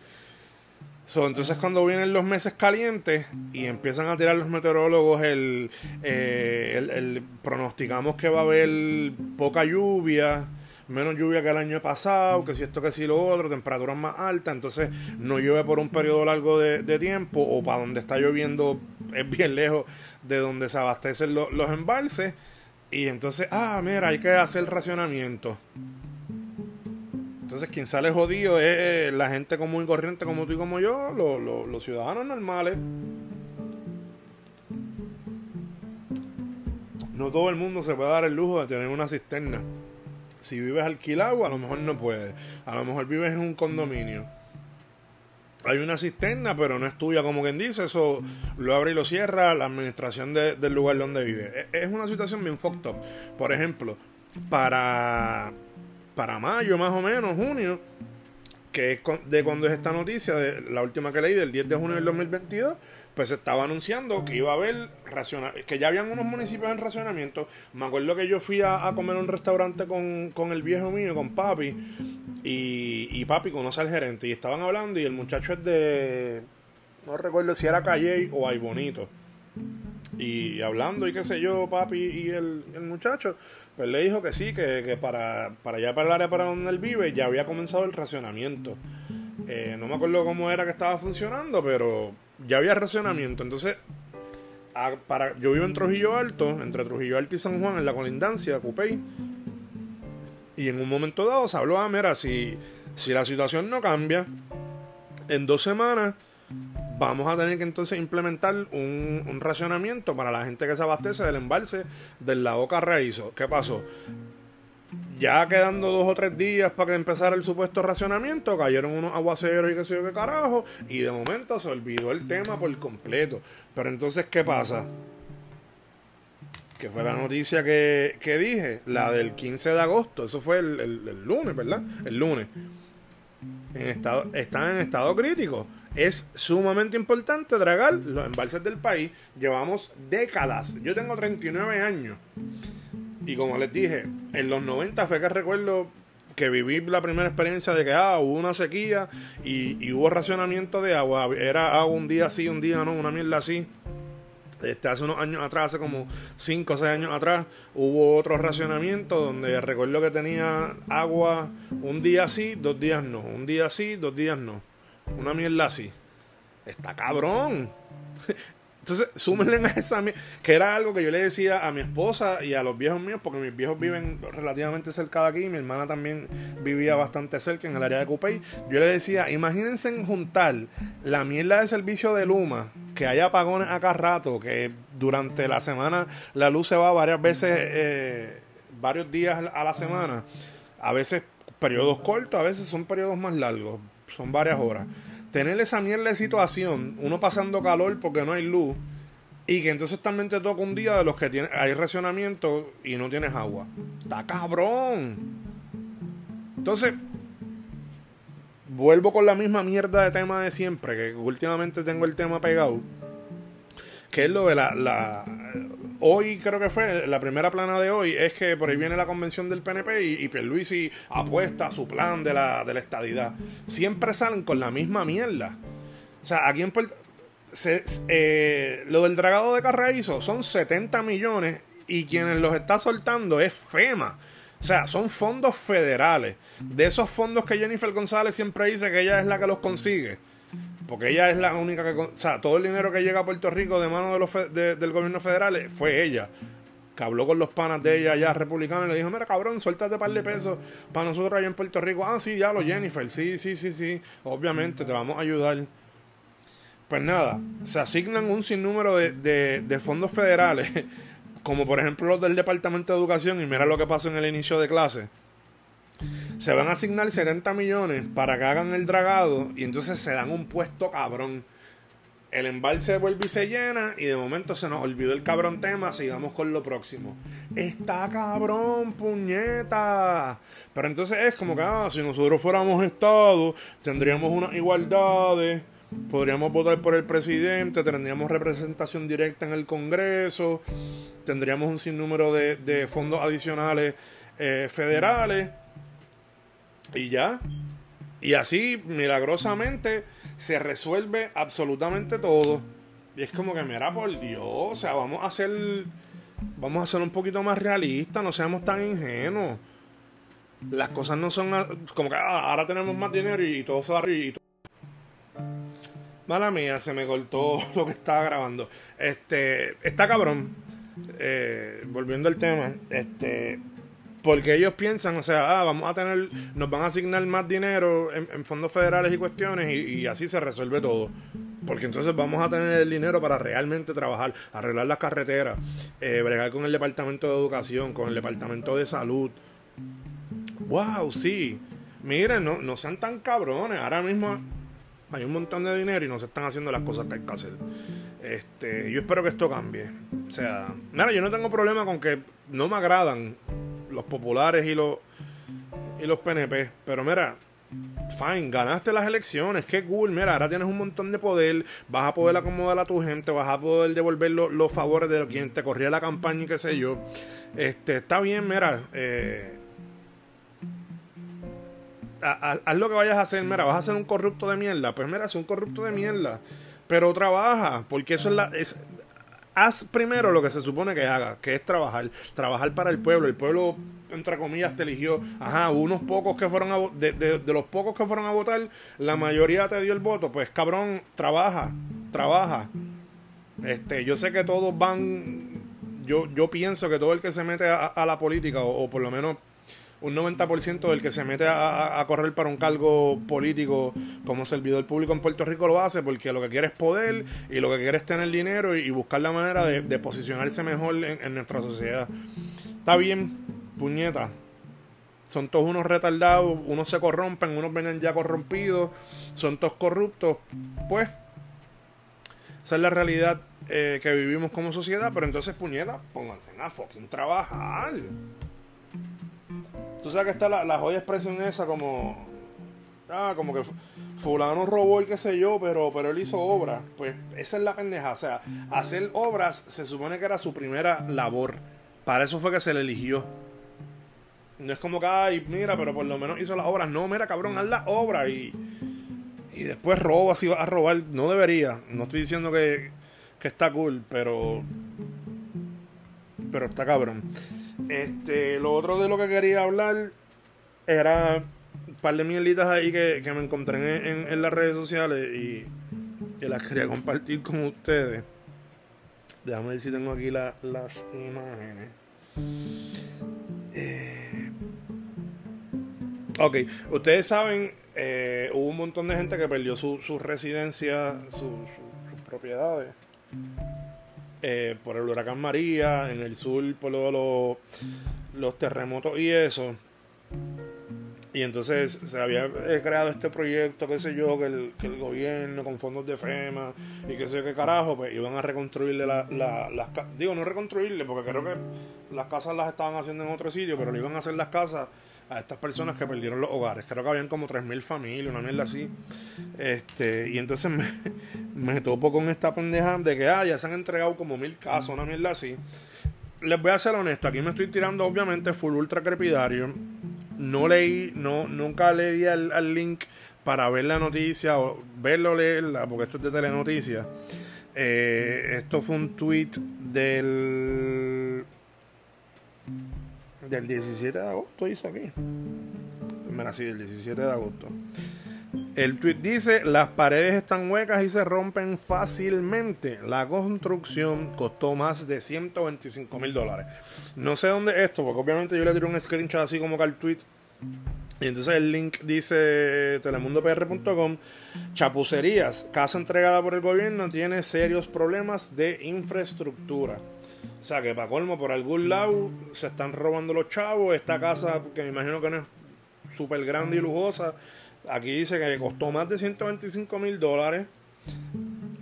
entonces cuando vienen los meses calientes y empiezan a tirar los meteorólogos el, el pronosticamos que va a haber poca lluvia, menos lluvia que el año pasado, que si esto, que si lo otro, temperaturas más altas, entonces no llueve por un periodo largo de, tiempo o para donde está lloviendo es bien lejos de donde se abastecen los embalses. Y entonces, ah, mira, hay que hacer racionamiento. Entonces, quien sale jodido es la gente común y corriente como tú y como yo, los ciudadanos normales. No todo el mundo se puede dar el lujo de tener una cisterna. Si vives alquilado, a lo mejor no puedes. A lo mejor vives en un condominio. Hay una cisterna, pero no es tuya, como quien dice. Eso lo abre y lo cierra la administración del lugar donde vive. E, es una situación bien fucked up. Por ejemplo, para, para mayo, más o menos, junio, que es de cuando es esta noticia, de la última que leí, del 10 de junio del 2022 pues se estaba anunciando que iba a haber que ya habían unos municipios en racionamiento. Me acuerdo que yo fui a, comer un restaurante con, el viejo mío, con papi, y, y papi conoce al gerente, y estaban hablando, y el muchacho es de, no recuerdo si era Calle o Ay Bonito. Y hablando, y qué sé yo, papi y el, muchacho, pues le dijo que sí, que, para, para allá para el área para donde él vive ya había comenzado el racionamiento. Eh, no me acuerdo cómo era que estaba funcionando, pero ya había racionamiento. Entonces, para, yo vivo en Trujillo Alto, entre Trujillo Alto y San Juan, en la colindancia, Cupey. Y en un momento dado se habló, ah, mira, si, si la situación no cambia, en dos semanas vamos a tener que entonces implementar un, un racionamiento para la gente que se abastece del embalse del lago Carraízo. ¿Qué pasó? Ya quedando dos o tres días para que empezara el supuesto racionamiento, cayeron unos aguaceros y qué sé yo qué carajo, y de momento se olvidó el tema por completo. Pero entonces, ¿qué pasa? Que fue la noticia que, dije, la del 15 de agosto, eso fue el, lunes, ¿verdad? El lunes. En estado, están en estado crítico. Es sumamente importante tragar los embalses del país. Llevamos décadas. Yo tengo 39 años. Y como les dije, en los 90 fue que recuerdo que viví la primera experiencia de que ah, hubo una sequía y, hubo racionamiento de agua. Era agua un día sí, un día no, una mierda así. Este, hace unos años atrás, hace como 5 o 6 años atrás, hubo otro racionamiento donde recuerdo que tenía agua un día sí, dos días no. Un día sí, dos días no. Una mierda así. Está cabrón. Entonces, súmenle a esa. Que era algo que yo le decía a mi esposa y a los viejos míos, porque mis viejos viven relativamente cerca de aquí. Mi hermana también vivía bastante cerca en el área de Cupey. Yo le decía, imagínense juntar la mierda de servicio de Luma, que haya apagones acá rato, que durante la semana la luz se va varias veces, eh, varios días a la semana. A veces periodos cortos, a veces son periodos más largos, son varias horas tener esa mierda de situación, uno pasando calor porque no hay luz, y que entonces también te toca un día de los que hay racionamiento y no tienes agua. Está cabrón. Entonces, vuelvo con la misma mierda de tema de siempre, que últimamente tengo el tema pegado, que es lo de la hoy creo que fue, la primera plana de hoy es que por ahí viene la convención del PNP y, Pierluisi apuesta a su plan de la, de la estadidad. Siempre salen con la misma mierda. O sea, aquí en Puerto se, eh, lo del dragado de Carraízo son 70 millones y quienes los está soltando es FEMA. O sea, son fondos federales. De esos fondos que Jennifer González siempre dice que ella es la que los consigue porque ella es la única que... O sea, todo el dinero que llega a Puerto Rico de mano del gobierno federal eh, fue ella. Que habló con los panas de ella allá republicanos y le dijo, mira cabrón, suéltate par de pesos para nosotros allá en Puerto Rico. Ah, sí, ya lo Jennifer, sí, sí, sí, sí. Obviamente te vamos a ayudar. Pues nada, se asignan un sinnúmero de, de, de fondos federales, (laughs) como por ejemplo los del Departamento de Educación, y mira lo que pasó en el inicio de clase se van a asignar 70 millones para que hagan el dragado y entonces se dan un puesto cabrón. El embalse vuelve y se llena y de momento se nos olvidó el cabrón tema, sigamos con lo próximo. Está cabrón, puñeta. Pero entonces es como que, ah, si nosotros fuéramos Estado, tendríamos unas igualdades, podríamos votar por el presidente, tendríamos representación directa en el Congreso, tendríamos un sinnúmero de, fondos adicionales eh, federales y ya. Y así, milagrosamente, se resuelve absolutamente todo. Y es como que, mira, por Dios, o sea, vamos a hacer. Vamos a ser un poquito más realistas, no seamos tan ingenuos. Las cosas no son como que ah, ahora tenemos más dinero y, todo se va a Mala mía, se me cortó (laughs) lo que estaba grabando. Este, está cabrón. eh, volviendo al tema, este, porque ellos piensan, o sea, ah, vamos a tener, nos van a asignar más dinero en, fondos federales y cuestiones y, así se resuelve todo. Porque entonces vamos a tener el dinero para realmente trabajar, arreglar las carreteras, eh, bregar con el departamento de educación, con el departamento de salud. ¡Wow! Sí. Miren, no, no sean tan cabrones. Ahora mismo hay un montón de dinero y no se están haciendo las cosas que hay que hacer. Este, yo espero que esto cambie. O sea, mira, yo no tengo problema con que no me agradan los populares y los, y los PNP. Pero mira, fine, ganaste las elecciones, qué cool, mira, ahora tienes un montón de poder, vas a poder acomodar a tu gente, vas a poder devolver los, favores de quien te corría la campaña y qué sé yo. Este, está bien, mira, eh, haz lo que vayas a hacer, mira, vas a ser un corrupto de mierda, pues mira, es un corrupto de mierda, pero trabaja, porque eso es la... Es, haz primero lo que se supone que haga, que es trabajar, trabajar para el pueblo. El pueblo, entre comillas, te eligió. Ajá, unos pocos que fueron a de, de, los pocos que fueron a votar, la mayoría te dio el voto. Pues cabrón, trabaja, trabaja. Este, yo sé que todos van. Yo, yo pienso que todo el que se mete a, la política, o por lo menos un 90% del que se mete a, correr para un cargo político como servidor público en Puerto Rico lo hace porque lo que quiere es poder y lo que quiere es tener dinero y, buscar la manera de, posicionarse mejor en, nuestra sociedad. Está bien, puñeta. Son todos unos retardados, unos se corrompen, unos vienen ya corrompidos, son todos corruptos. Pues, esa es la realidad eh, que vivimos como sociedad, pero entonces, puñeta, pónganse a fucking trabajar. Tú sabes que está la, la joya expresión esa como. Ah, como que fulano robó y qué sé yo, pero, pero él hizo obras. Pues esa es la pendeja. O sea, hacer obras se supone que era su primera labor. Para eso fue que se le eligió. No es como que, ay, mira, pero por lo menos hizo las obras. No, mira, cabrón, haz la obra y, y después roba si vas a robar. No debería. No estoy diciendo que, que está cool, pero. Pero está cabrón. Este, lo otro de lo que quería hablar era un par de mielitas ahí que, me encontré en, las redes sociales y que las quería compartir con ustedes. Déjame ver si tengo aquí las imágenes. Eh, ok, ustedes saben, eh, hubo un montón de gente que perdió su, su residencia, sus propiedades eh, por el huracán María, en el sur por los, los terremotos y eso. Y entonces se había eh, creado este proyecto, qué sé yo, que el, que el gobierno con fondos de FEMA y qué sé yo qué carajo, pues iban a reconstruirle las casas. Digo, no reconstruirle, porque creo que las casas las estaban haciendo en otro sitio, pero le iban a hacer las casas a estas personas que perdieron los hogares. Creo que habían como 3.000 familias, una mierda así. Este, y entonces me, (laughs) me topo con esta pendeja de que ah, ya se han entregado como mil casos, una mierda así. Les voy a ser honesto, aquí me estoy tirando obviamente full ultra crepidario. No leí, no, nunca leí al, link para ver la noticia o verlo leerla, porque esto es de telenoticias. Eh, esto fue un tweet del del 17 de agosto, dice aquí. Mira, sí, del 17 de agosto. El tweet dice, las paredes están huecas y se rompen fácilmente. La construcción costó más de 125 mil dólares. No sé dónde es esto, porque obviamente yo le tiré un screenshot así como que al tweet. Y entonces el link dice telemundopr.com, chapucerías, casa entregada por el gobierno tiene serios problemas de infraestructura. O sea que para colmo, por algún lado se están robando los chavos. Esta casa, que me imagino que no es súper grande y lujosa, aquí dice que costó más de 125 mil dólares.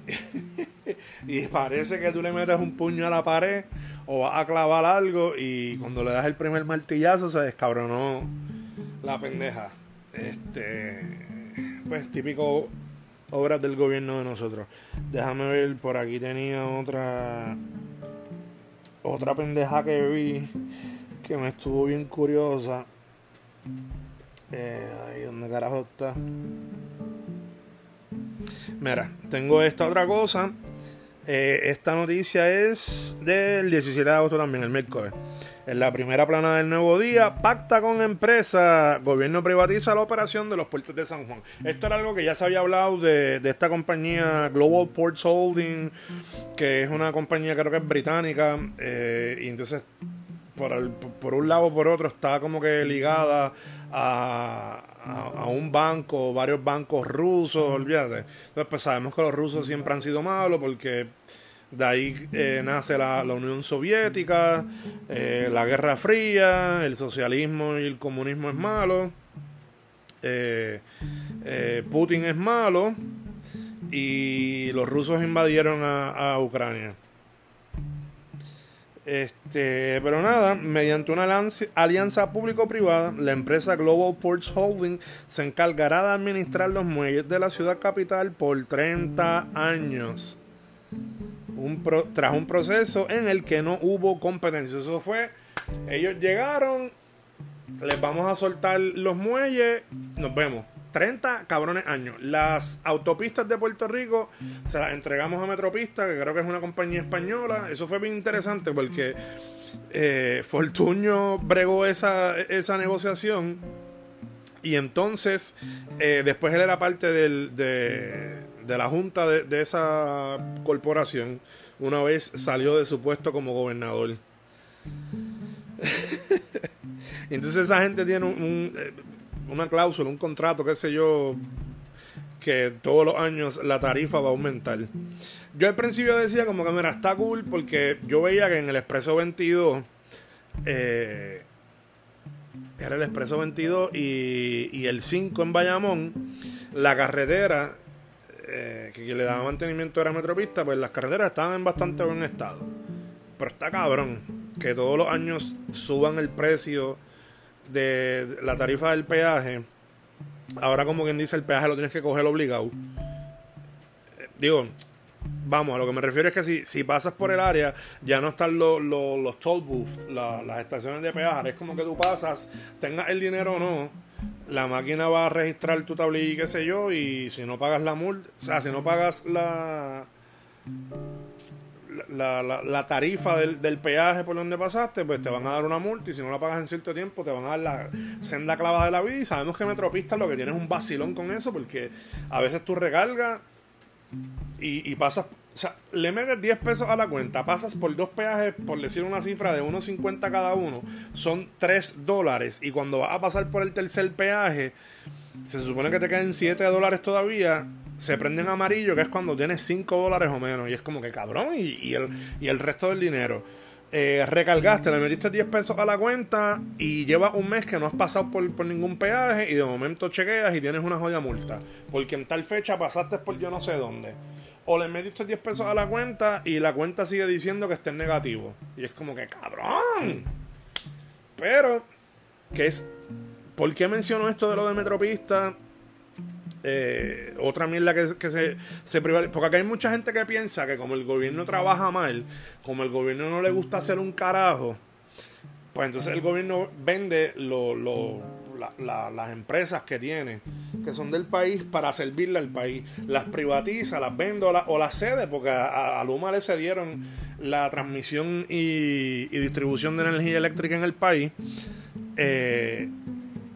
(laughs) y parece que tú le metes un puño a la pared o vas a clavar algo y cuando le das el primer martillazo se descabronó la pendeja. Este, pues típico obras del gobierno de nosotros. Déjame ver, por aquí tenía otra otra pendeja que vi que me estuvo bien curiosa. Eh, ahí donde carajo está. Mira, tengo esta otra cosa Eh, esta noticia es del 17 de agosto también, el miércoles. En la primera plana del nuevo día, pacta con empresa, gobierno privatiza la operación de los puertos de San Juan. Esto era algo que ya se había hablado de, esta compañía Global Ports Holding, que es una compañía creo que es británica, eh, y entonces por, por un lado o por otro está como que ligada a, a, un banco, varios bancos rusos, olvídate. Entonces, pues sabemos que los rusos siempre han sido malos porque de ahí eh, nace la, Unión Soviética, eh, la Guerra Fría, el socialismo y el comunismo es malo, eh, Putin es malo y los rusos invadieron a, a Ucrania. Este, pero nada, mediante una alianza público-privada, la empresa Global Ports Holding se encargará de administrar los muelles de la ciudad capital por 30 años. Un tras un proceso en el que no hubo competencia. Eso fue, ellos llegaron, les vamos a soltar los muelles, nos vemos. 30 cabrones años. Las autopistas de Puerto Rico se las entregamos a Metropista, que creo que es una compañía española. Eso fue bien interesante porque eh, Fortuño bregó esa, esa negociación y entonces eh, después él era parte de, la junta de, de, esa corporación una vez salió de su puesto como gobernador. (laughs) entonces esa gente tiene eh, una cláusula, un contrato, qué sé yo, que todos los años la tarifa va a aumentar. Yo al principio decía como que mira, está cool porque yo veía que en el Expreso 22 eh, era el Expreso 22 y, el 5 en Bayamón, la carretera eh, que, le daba mantenimiento era Metropista, pues las carreteras estaban en bastante buen estado. Pero está cabrón que todos los años suban el precio de la tarifa del peaje, ahora como quien dice el peaje lo tienes que coger obligado. Digo, vamos, a lo que me refiero es que si, si pasas por el área, ya no están los, los, toll booths, las estaciones de peaje. Es como que tú pasas, tengas el dinero o no, la máquina va a registrar tu tablilla y qué sé yo, y si no pagas la multa, o sea, si no pagas la la, la, tarifa del, del, peaje por donde pasaste, pues te van a dar una multa y si no la pagas en cierto tiempo te van a dar la senda clavada de la vida. Y sabemos que Metropista lo que tiene es un vacilón con eso porque a veces tú recargas y, y pasas, o sea, le metes 10 pesos a la cuenta, pasas por dos peajes, por decir una cifra de 1.50 cada uno, son 3 dólares. Y cuando vas a pasar por el tercer peaje, se supone que te queden 7 dólares todavía se prenden amarillo, que es cuando tienes 5 dólares o menos. Y es como que cabrón, y, el, y el resto del dinero. Eh, recargaste, le metiste 10 pesos a la cuenta y lleva un mes que no has pasado por, ningún peaje y de momento chequeas y tienes una joya multa. Porque en tal fecha pasaste por yo no sé dónde. O le metiste 10 pesos a la cuenta y la cuenta sigue diciendo que está en negativo. Y es como que cabrón. Pero, ¿qué es? ¿Por qué menciono esto de lo de Metropista? Eh, otra mierda que, que se, se privatiza. Porque acá hay mucha gente que piensa que como el gobierno trabaja mal, como el gobierno no le gusta hacer un carajo, pues entonces el gobierno vende lo, lo, las empresas que tiene, que son del país, para servirle al país. Las privatiza, las vende o, las cede, porque a, Luma le cedieron la transmisión y, distribución de energía eléctrica en el país. Eh,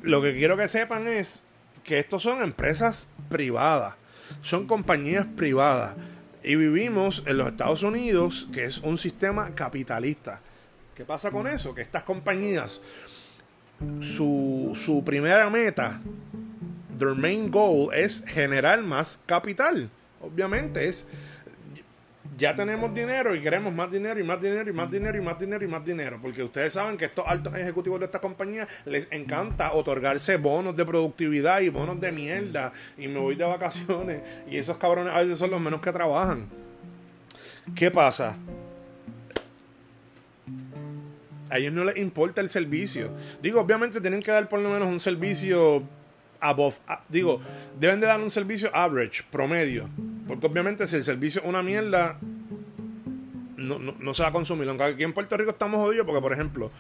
lo que quiero que sepan es que estos son empresas privadas, son compañías privadas. Y vivimos en los Estados Unidos, que es un sistema capitalista. ¿Qué pasa con eso? Que estas compañías, su, su primera meta, their main goal es generar más capital. Obviamente es ya tenemos dinero y queremos más dinero y más dinero y más dinero y más dinero y más dinero. Porque ustedes saben que estos altos ejecutivos de esta compañía les encanta otorgarse bonos de productividad y bonos de mierda. Y me voy de vacaciones. Y esos cabrones a veces son los menos que trabajan. ¿Qué pasa? A ellos no les importa el servicio. Digo, obviamente tienen que dar por lo menos un servicio above, digo, deben de dar un servicio average, promedio. Porque obviamente si el servicio es una mierda, no, no, se va a consumir. Aunque aquí en Puerto Rico estamos jodidos porque, por ejemplo,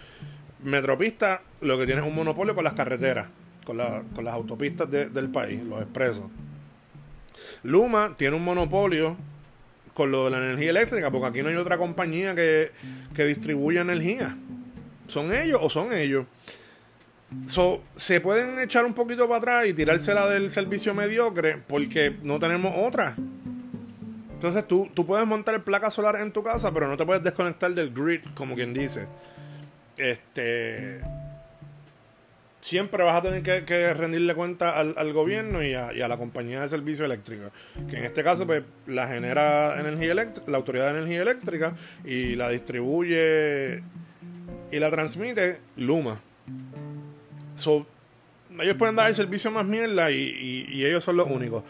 Metropista lo que tiene es un monopolio con las carreteras, con, con las autopistas del país, los expresos. Luma tiene un monopolio con lo de la energía eléctrica, porque aquí no hay otra compañía que, que distribuya energía. ¿Son ellos o son ellos? So, se pueden echar un poquito para atrás y tirársela del servicio mediocre porque no tenemos otra. Entonces tú, tú puedes montar placas solares en tu casa, pero no te puedes desconectar del grid, como quien dice. Este. Siempre vas a tener que, rendirle cuenta al, gobierno y a, la compañía de servicio eléctrico. Que en este caso, pues, la genera energía eléctrica, la autoridad de energía eléctrica, y la distribuye y la transmite Luma. So, ellos pueden dar el servicio más mierda y, ellos son los únicos.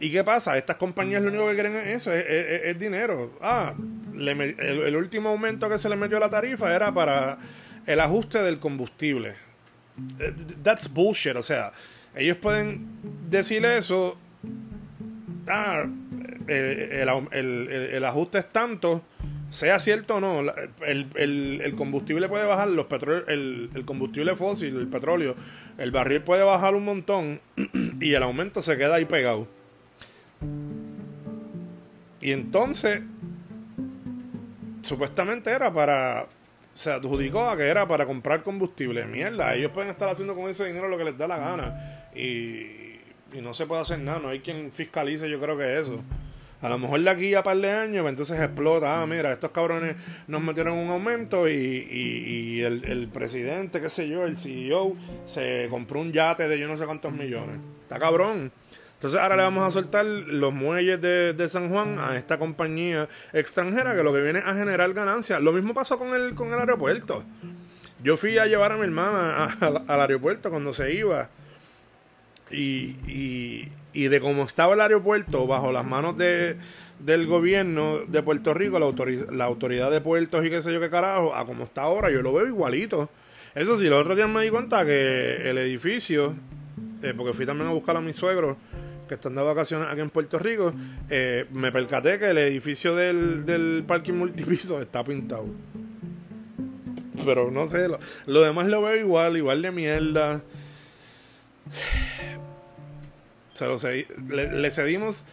¿Y qué pasa? Estas compañías lo único que quieren es eso, es, dinero. Ah, el, último aumento que se le metió a la tarifa era para el ajuste del combustible. Eh, that's bullshit, o sea, ellos pueden decir eso. Ah, el ajuste es tanto sea cierto o no, el, combustible puede bajar, los el, el, combustible fósil, el petróleo, el barril puede bajar un montón (clears throat) y el aumento se queda ahí pegado. Y entonces, supuestamente era para, se adjudicó a que era para comprar combustible. Mierda, ellos pueden estar haciendo con ese dinero lo que les da la gana. Y, y no se puede hacer nada, no hay quien fiscalice, yo creo que eso. A lo mejor de aquí a par de años, pues, entonces explota. Ah, mira, estos cabrones nos metieron un aumento y, el, presidente, qué sé yo, el CEO, se compró un yate de yo no sé cuántos millones. Está cabrón. Entonces ahora le vamos a soltar los muelles de, San Juan a esta compañía extranjera que lo que viene a generar ganancias. Lo mismo pasó con el, con el aeropuerto. Yo fui a llevar a mi hermana al aeropuerto cuando se iba. Y, y de cómo estaba el aeropuerto bajo las manos de, del gobierno de Puerto Rico, la, la autoridad de puertos y qué sé yo qué carajo, a como está ahora, yo lo veo igualito. Eso sí, los otros días me di cuenta que el edificio, eh, porque fui también a buscar a mis suegros que están de vacaciones aquí en Puerto Rico, eh, me percaté que el edificio del, del parking multipiso está pintado. Pero no sé, lo, lo demás lo veo igual, igual de mierda (sighs) le, cedimos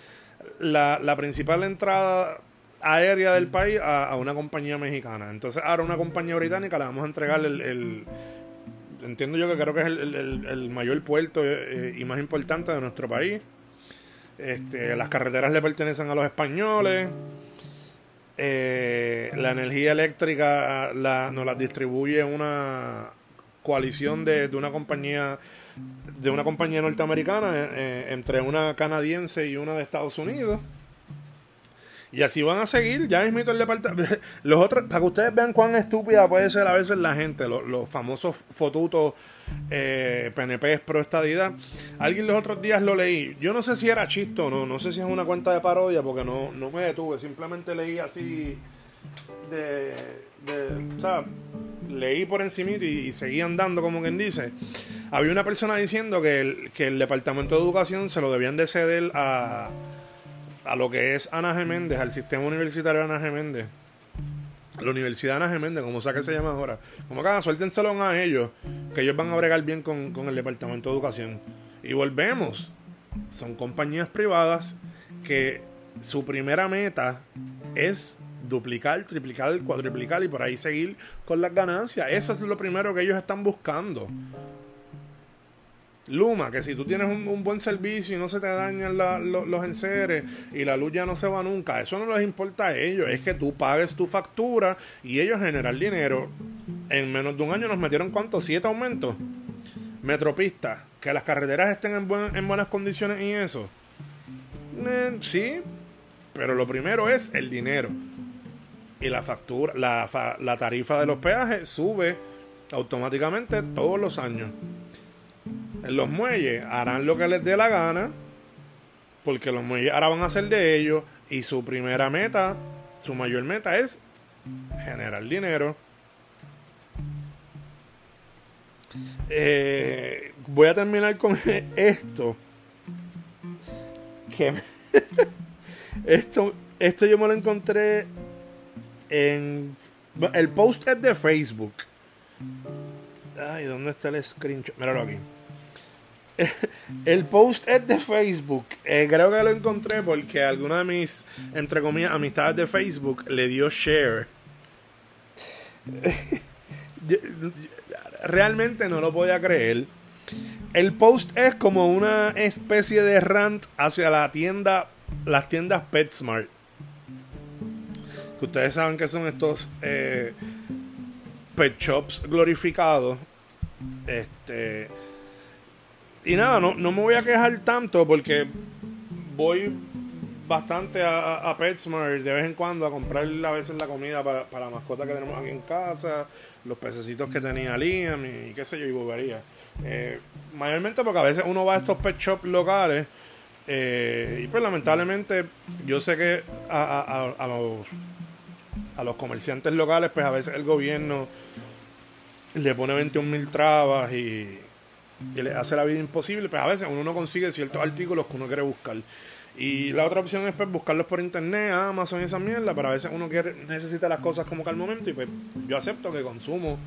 la, principal entrada aérea del país a, una compañía mexicana. Entonces ahora una compañía británica le vamos a entregar el, entiendo yo que creo que es el, mayor puerto eh, y más importante de nuestro país. Este, las carreteras le pertenecen a los españoles. Eh, la energía eléctrica la, nos la distribuye una coalición de, de una compañía de una compañía norteamericana eh, eh, entre una canadiense y una de Estados Unidos. Y así van a seguir, ya es mito el departamento. (laughs) Los otros, para que ustedes vean cuán estúpida puede ser a veces la gente, los, famosos fotutos eh, PNP pro estadidad. Alguien los otros días lo leí. Yo no sé si era chiste o no, no sé si es una cuenta de parodia porque no, no me detuve, simplemente leí así de, de o sea, leí por encima y, y seguí andando como quien dice. Había una persona diciendo que el, que el Departamento de Educación se lo debían de ceder a, a lo que es Ana Geméndez, al sistema universitario Ana Geméndez. La Universidad Ana Geméndez, como sea que se llama ahora. Como que hagan, suéltenselo a ellos, que ellos van a bregar bien con, con el Departamento de Educación. Y volvemos. Son compañías privadas que su primera meta es duplicar, triplicar, cuadriplicar y por ahí seguir con las ganancias. Eso es lo primero que ellos están buscando. Luma, que si tú tienes un, buen servicio y no se te dañan los enseres y la luz ya no se va nunca, eso no les importa a ellos, es que tú pagues tu factura y ellos generan dinero. En menos de un año nos metieron cuántos, siete aumentos. Metropista, que las carreteras estén en, en buenas condiciones y eso. Eh, sí, pero lo primero es el dinero. Y la factura, la, la tarifa de los peajes sube automáticamente todos los años los muelles harán lo que les dé la gana, porque los muelles ahora van a ser de ellos y su primera meta, su mayor meta es generar dinero. Eh, voy a terminar con (laughs) esto. Que (laughs) esto, esto yo me lo encontré en el post es de Facebook. Ay, ¿dónde está el screenshot? Míralo aquí. (laughs) el post es de Facebook. Eh, creo que lo encontré porque alguna de mis, entre comillas, amistades de Facebook le dio share. (laughs) Realmente no lo podía creer. El post es como una especie de rant hacia la tienda, las tiendas PetSmart. Que ustedes saben que son estos eh, pet shops glorificados. Este y nada, no, no me voy a quejar tanto porque voy bastante a, a, PetSmart de vez en cuando a comprar a veces la comida para, la mascota que tenemos aquí en casa, los pececitos que tenía Liam y, qué sé yo, y bobería. Eh, mayormente porque a veces uno va a estos pet shops locales eh, y pues lamentablemente yo sé que a, a, los, a los comerciantes locales pues a veces el gobierno le pone 21 mil trabas y y le hace la vida imposible, pues a veces uno no consigue ciertos artículos que uno quiere buscar. Y la otra opción es pues, buscarlos por internet, Amazon y esa mierda, pero a veces uno quiere, necesita las cosas como que al momento y pues yo acepto que consumo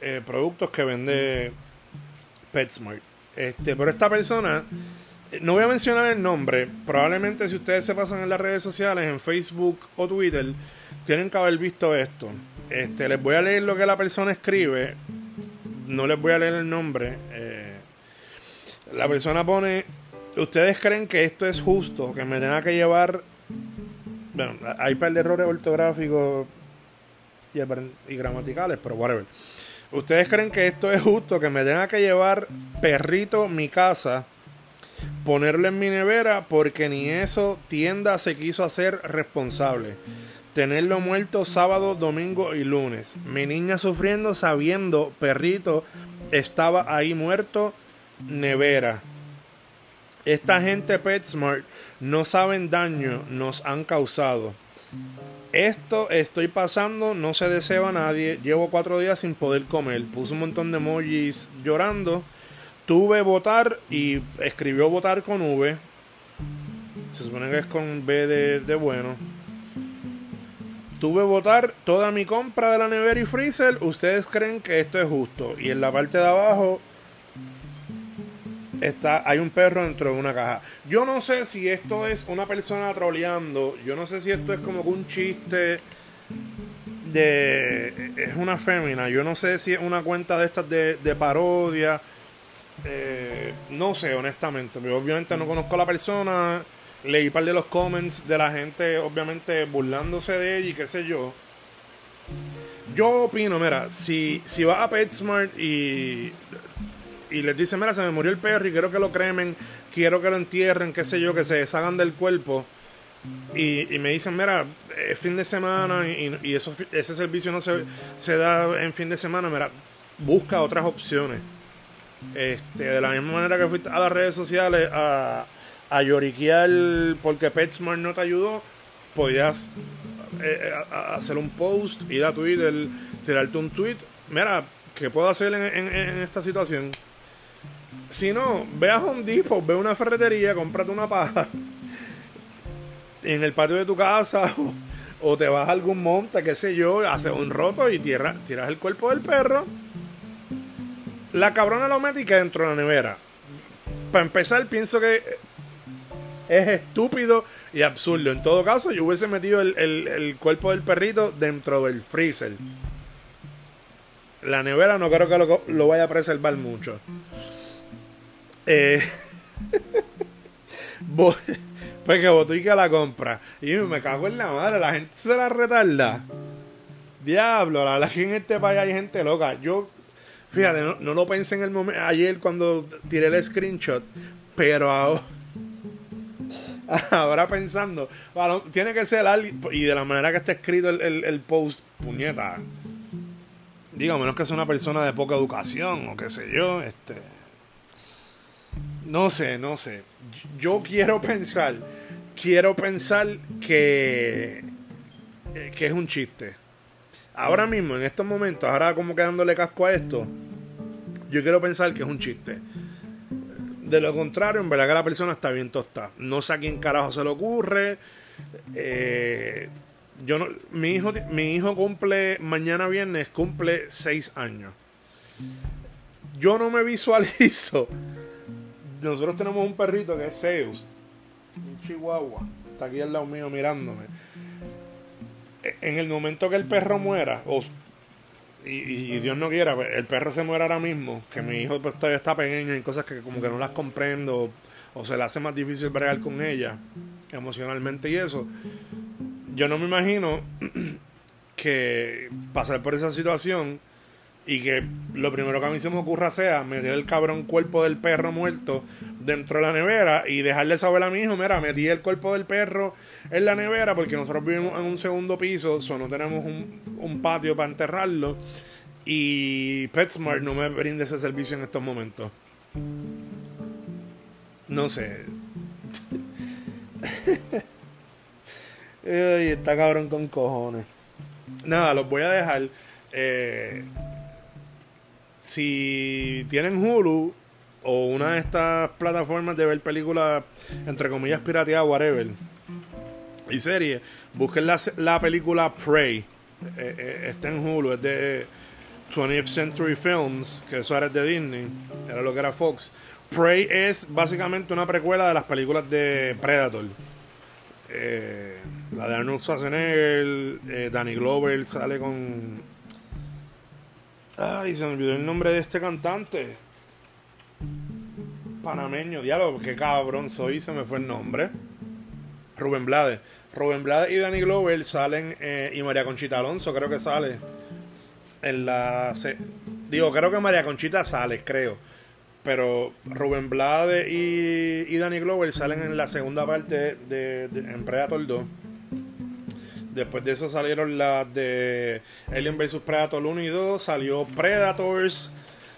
eh, productos que vende PetSmart. Este, pero esta persona, eh, no voy a mencionar el nombre, probablemente si ustedes se pasan en las redes sociales, en Facebook o Twitter, tienen que haber visto esto. Este, les voy a leer lo que la persona escribe no les voy a leer el nombre. Eh, la persona pone, ¿ustedes creen que esto es justo? Que me tenga que llevar... Bueno, hay un par de errores ortográficos y, gramaticales, pero whatever. ¿Ustedes creen que esto es justo? Que me tenga que llevar perrito mi casa, ponerlo en mi nevera, porque ni eso tienda se quiso hacer responsable tenerlo muerto sábado, domingo y lunes. Mi niña sufriendo sabiendo, perrito, estaba ahí muerto, nevera. Esta gente PetSmart no saben daño nos han causado. Esto estoy pasando, no se desea a nadie. Llevo cuatro días sin poder comer. Puso un montón de emojis llorando. Tuve votar y escribió votar con V. Se supone que es con B de bueno tuve votar toda mi compra de la nevera y freezer. ¿Ustedes creen que esto es justo? Y en la parte de abajo está, hay un perro dentro de una caja. Yo no sé si esto es una persona troleando. Yo no sé si esto es como un chiste de. Es una fémina. Yo no sé si es una cuenta de estas de, parodia. Eh, no sé, honestamente. Obviamente no conozco a la persona leí par de los comments de la gente, obviamente burlándose de ella y qué sé yo. Yo opino, mira, si, si vas a PetSmart y, y les dice, mira, se me murió el perro y quiero que lo cremen, quiero que lo entierren, qué sé yo, que se deshagan del cuerpo. Y, me dicen, mira, es fin de semana y, y eso, ese servicio no se, se da en fin de semana, mira, busca otras opciones. Este, de la misma manera que fuiste a las redes sociales a, a lloriquear porque PetSmart no te ayudó, podías eh, eh, hacer un post, ir a Twitter, tirarte un tweet. Mira, ¿qué puedo hacer en, esta situación? Si no, ve a Home Depot, ve a una ferretería, cómprate una paja (laughs) en el patio de tu casa (laughs) o, te vas a algún monte, qué sé yo, haces un roto y tierra, tiras el cuerpo del perro. La cabrona lo mete y queda dentro de la nevera. Para empezar, pienso que es estúpido y absurdo. En todo caso, yo hubiese metido el, cuerpo del perrito dentro del freezer. La nevera no creo que lo, vaya a preservar mucho. Eh, (laughs) pues que que la compra. Y me cago en la madre, la gente se la retarda. Diablo, la verdad que en este país hay gente loca. Yo, fíjate, no, no lo pensé en el momento ayer cuando tiré el screenshot, pero ahora (laughs) ahora pensando, bueno, tiene que ser alguien, y de la manera que está escrito el, post, puñeta. Digo, menos que sea una persona de poca educación o qué sé yo, este. No sé, no sé. Yo quiero pensar, quiero pensar que, que es un chiste. Ahora mismo, en estos momentos, ahora como quedándole casco a esto, yo quiero pensar que es un chiste. De lo contrario, en verdad que la persona está bien tostada. No sé a quién carajo se le ocurre. Eh, yo mi hijo, mi hijo cumple mañana viernes cumple seis años. Yo no me visualizo nosotros tenemos un perrito que es Zeus, un chihuahua, está aquí al lado mío mirándome. E, en el momento que el perro muera, o, y, Dios no quiera, pues, el perro se muera ahora mismo, que mi hijo pues, todavía está pequeño y cosas que como que no las comprendo, o se le hace más difícil bregar con ella emocionalmente y eso. Yo no me imagino (clears throat) que pasar por esa situación y que lo primero que a mí se me ocurra sea meter el cabrón cuerpo del perro muerto dentro de la nevera y dejarle saber a mi hijo, mira, metí el cuerpo del perro en la nevera porque nosotros vivimos en un segundo piso, so no tenemos un, un patio para enterrarlo y PetSmart no me brinda ese servicio en estos momentos. No sé. (laughs) Ay, está cabrón con cojones. Nada, los voy a dejar. Eh, si tienen Hulu o una de estas plataformas de ver películas, entre comillas, pirateadas, whatever, y serie, busquen la, la película Prey. Eh, eh, está en Hulu, es de 20th Century Films, que eso era de Disney, era lo que era Fox. Prey es básicamente una precuela de las películas de Predator. Eh, la de Arnold Schwarzenegger, Danny Glover sale con Ay, se me olvidó el nombre de este cantante. Panameño, diálogo, qué cabrón soy, se me fue el nombre. Rubén Blades. Rubén Blades y Danny Glover salen, eh, y María Conchita Alonso creo que sale. En la. digo, creo que María Conchita sale, creo. Pero Rubén Blades y, y Danny Glover salen en la segunda parte de, de en Predator 2. Después de eso salieron las de Alien vs Predator 1 y 2. Salió Predators.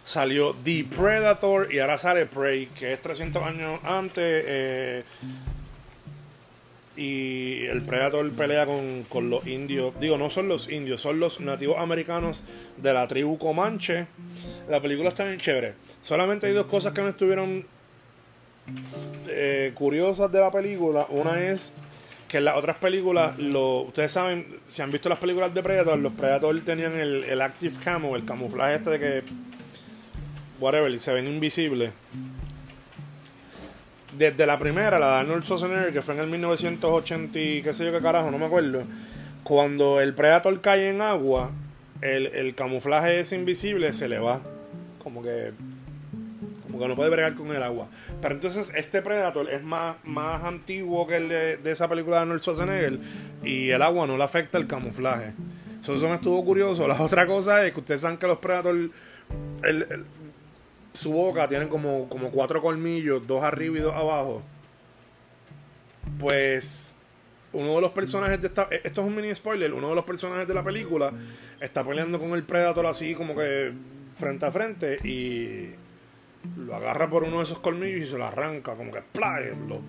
Salió The Predator. Y ahora sale Prey, que es 300 años antes. Eh, y el Predator pelea con, con, los indios. Digo, no son los indios, son los nativos americanos de la tribu Comanche. La película está bien chévere. Solamente hay dos cosas que me estuvieron eh, curiosas de la película. Una es que en las otras películas, lo, ustedes saben, si han visto las películas de Predator, los Predator tenían el, el active camo, el camuflaje este de que, whatever, y se ven invisibles. Desde la primera, la de Arnold Schwarzenegger, que fue en el 1980 y qué sé yo qué carajo, no me acuerdo, cuando el Predator cae en agua, el, el camuflaje ese invisible se le va. Como que porque no puede bregar con el agua. Pero entonces este Predator es más, más antiguo que el de, esa película de Arnold Schwarzenegger y el agua no le afecta el camuflaje. Eso, me estuvo curioso. La otra cosa es que ustedes saben que los Predator, su boca tienen como, como cuatro colmillos, dos arriba y dos abajo. Pues uno de los personajes de esta. Esto es un mini spoiler. Uno de los personajes de la película está peleando con el Predator así como que frente a frente y lo agarra por uno de esos colmillos y se lo arranca, como que Lo,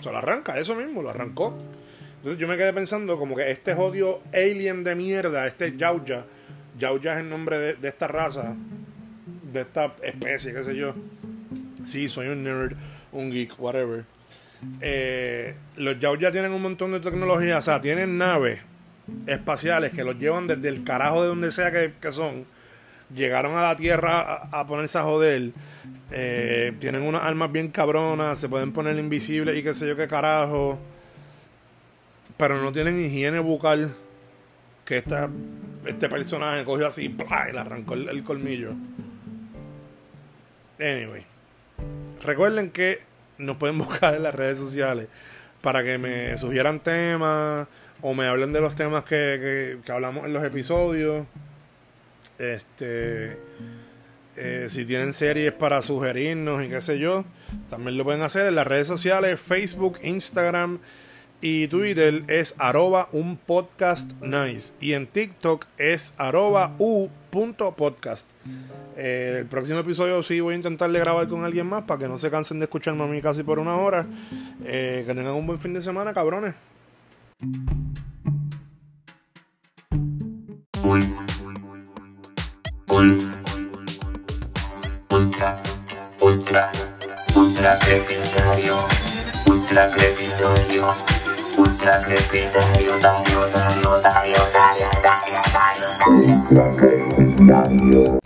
se lo arranca, eso mismo, lo arrancó. Entonces yo me quedé pensando como que este jodido alien de mierda, este Yauja, Yauja es el nombre de, esta raza, de esta especie, qué sé yo. Sí, soy un nerd, un geek, whatever. Eh, los Yauja tienen un montón de tecnología, o sea, tienen naves espaciales que los llevan desde el carajo de donde sea que, son. Llegaron a la Tierra a, a ponerse a joder eh, tienen unas armas bien cabronas, se pueden poner invisibles y qué sé yo qué carajo. Pero no tienen higiene bucal. Que esta, este personaje cogió así y le arrancó el, colmillo. Anyway. Recuerden que nos pueden (laughs) buscar en las redes sociales para que me sugieran temas o me hablen de los temas que, que hablamos en los episodios. Este. Eh, si tienen series para sugerirnos y qué sé yo, también lo pueden hacer en las redes sociales, Facebook, Instagram y Twitter es arroba un podcast nice y en TikTok es arroba u.podcast. Eh, el próximo episodio sí voy a intentarle grabar con alguien más para que no se cansen de escucharme a mí casi por una hora. Eh, que tengan un buen fin de semana, cabrones. Ultra, ultra, ultra, ultra crepidario, ultra crepidario, ultra crepidario, dario, dario, dario, dario, dario, dario, ultra crepidario.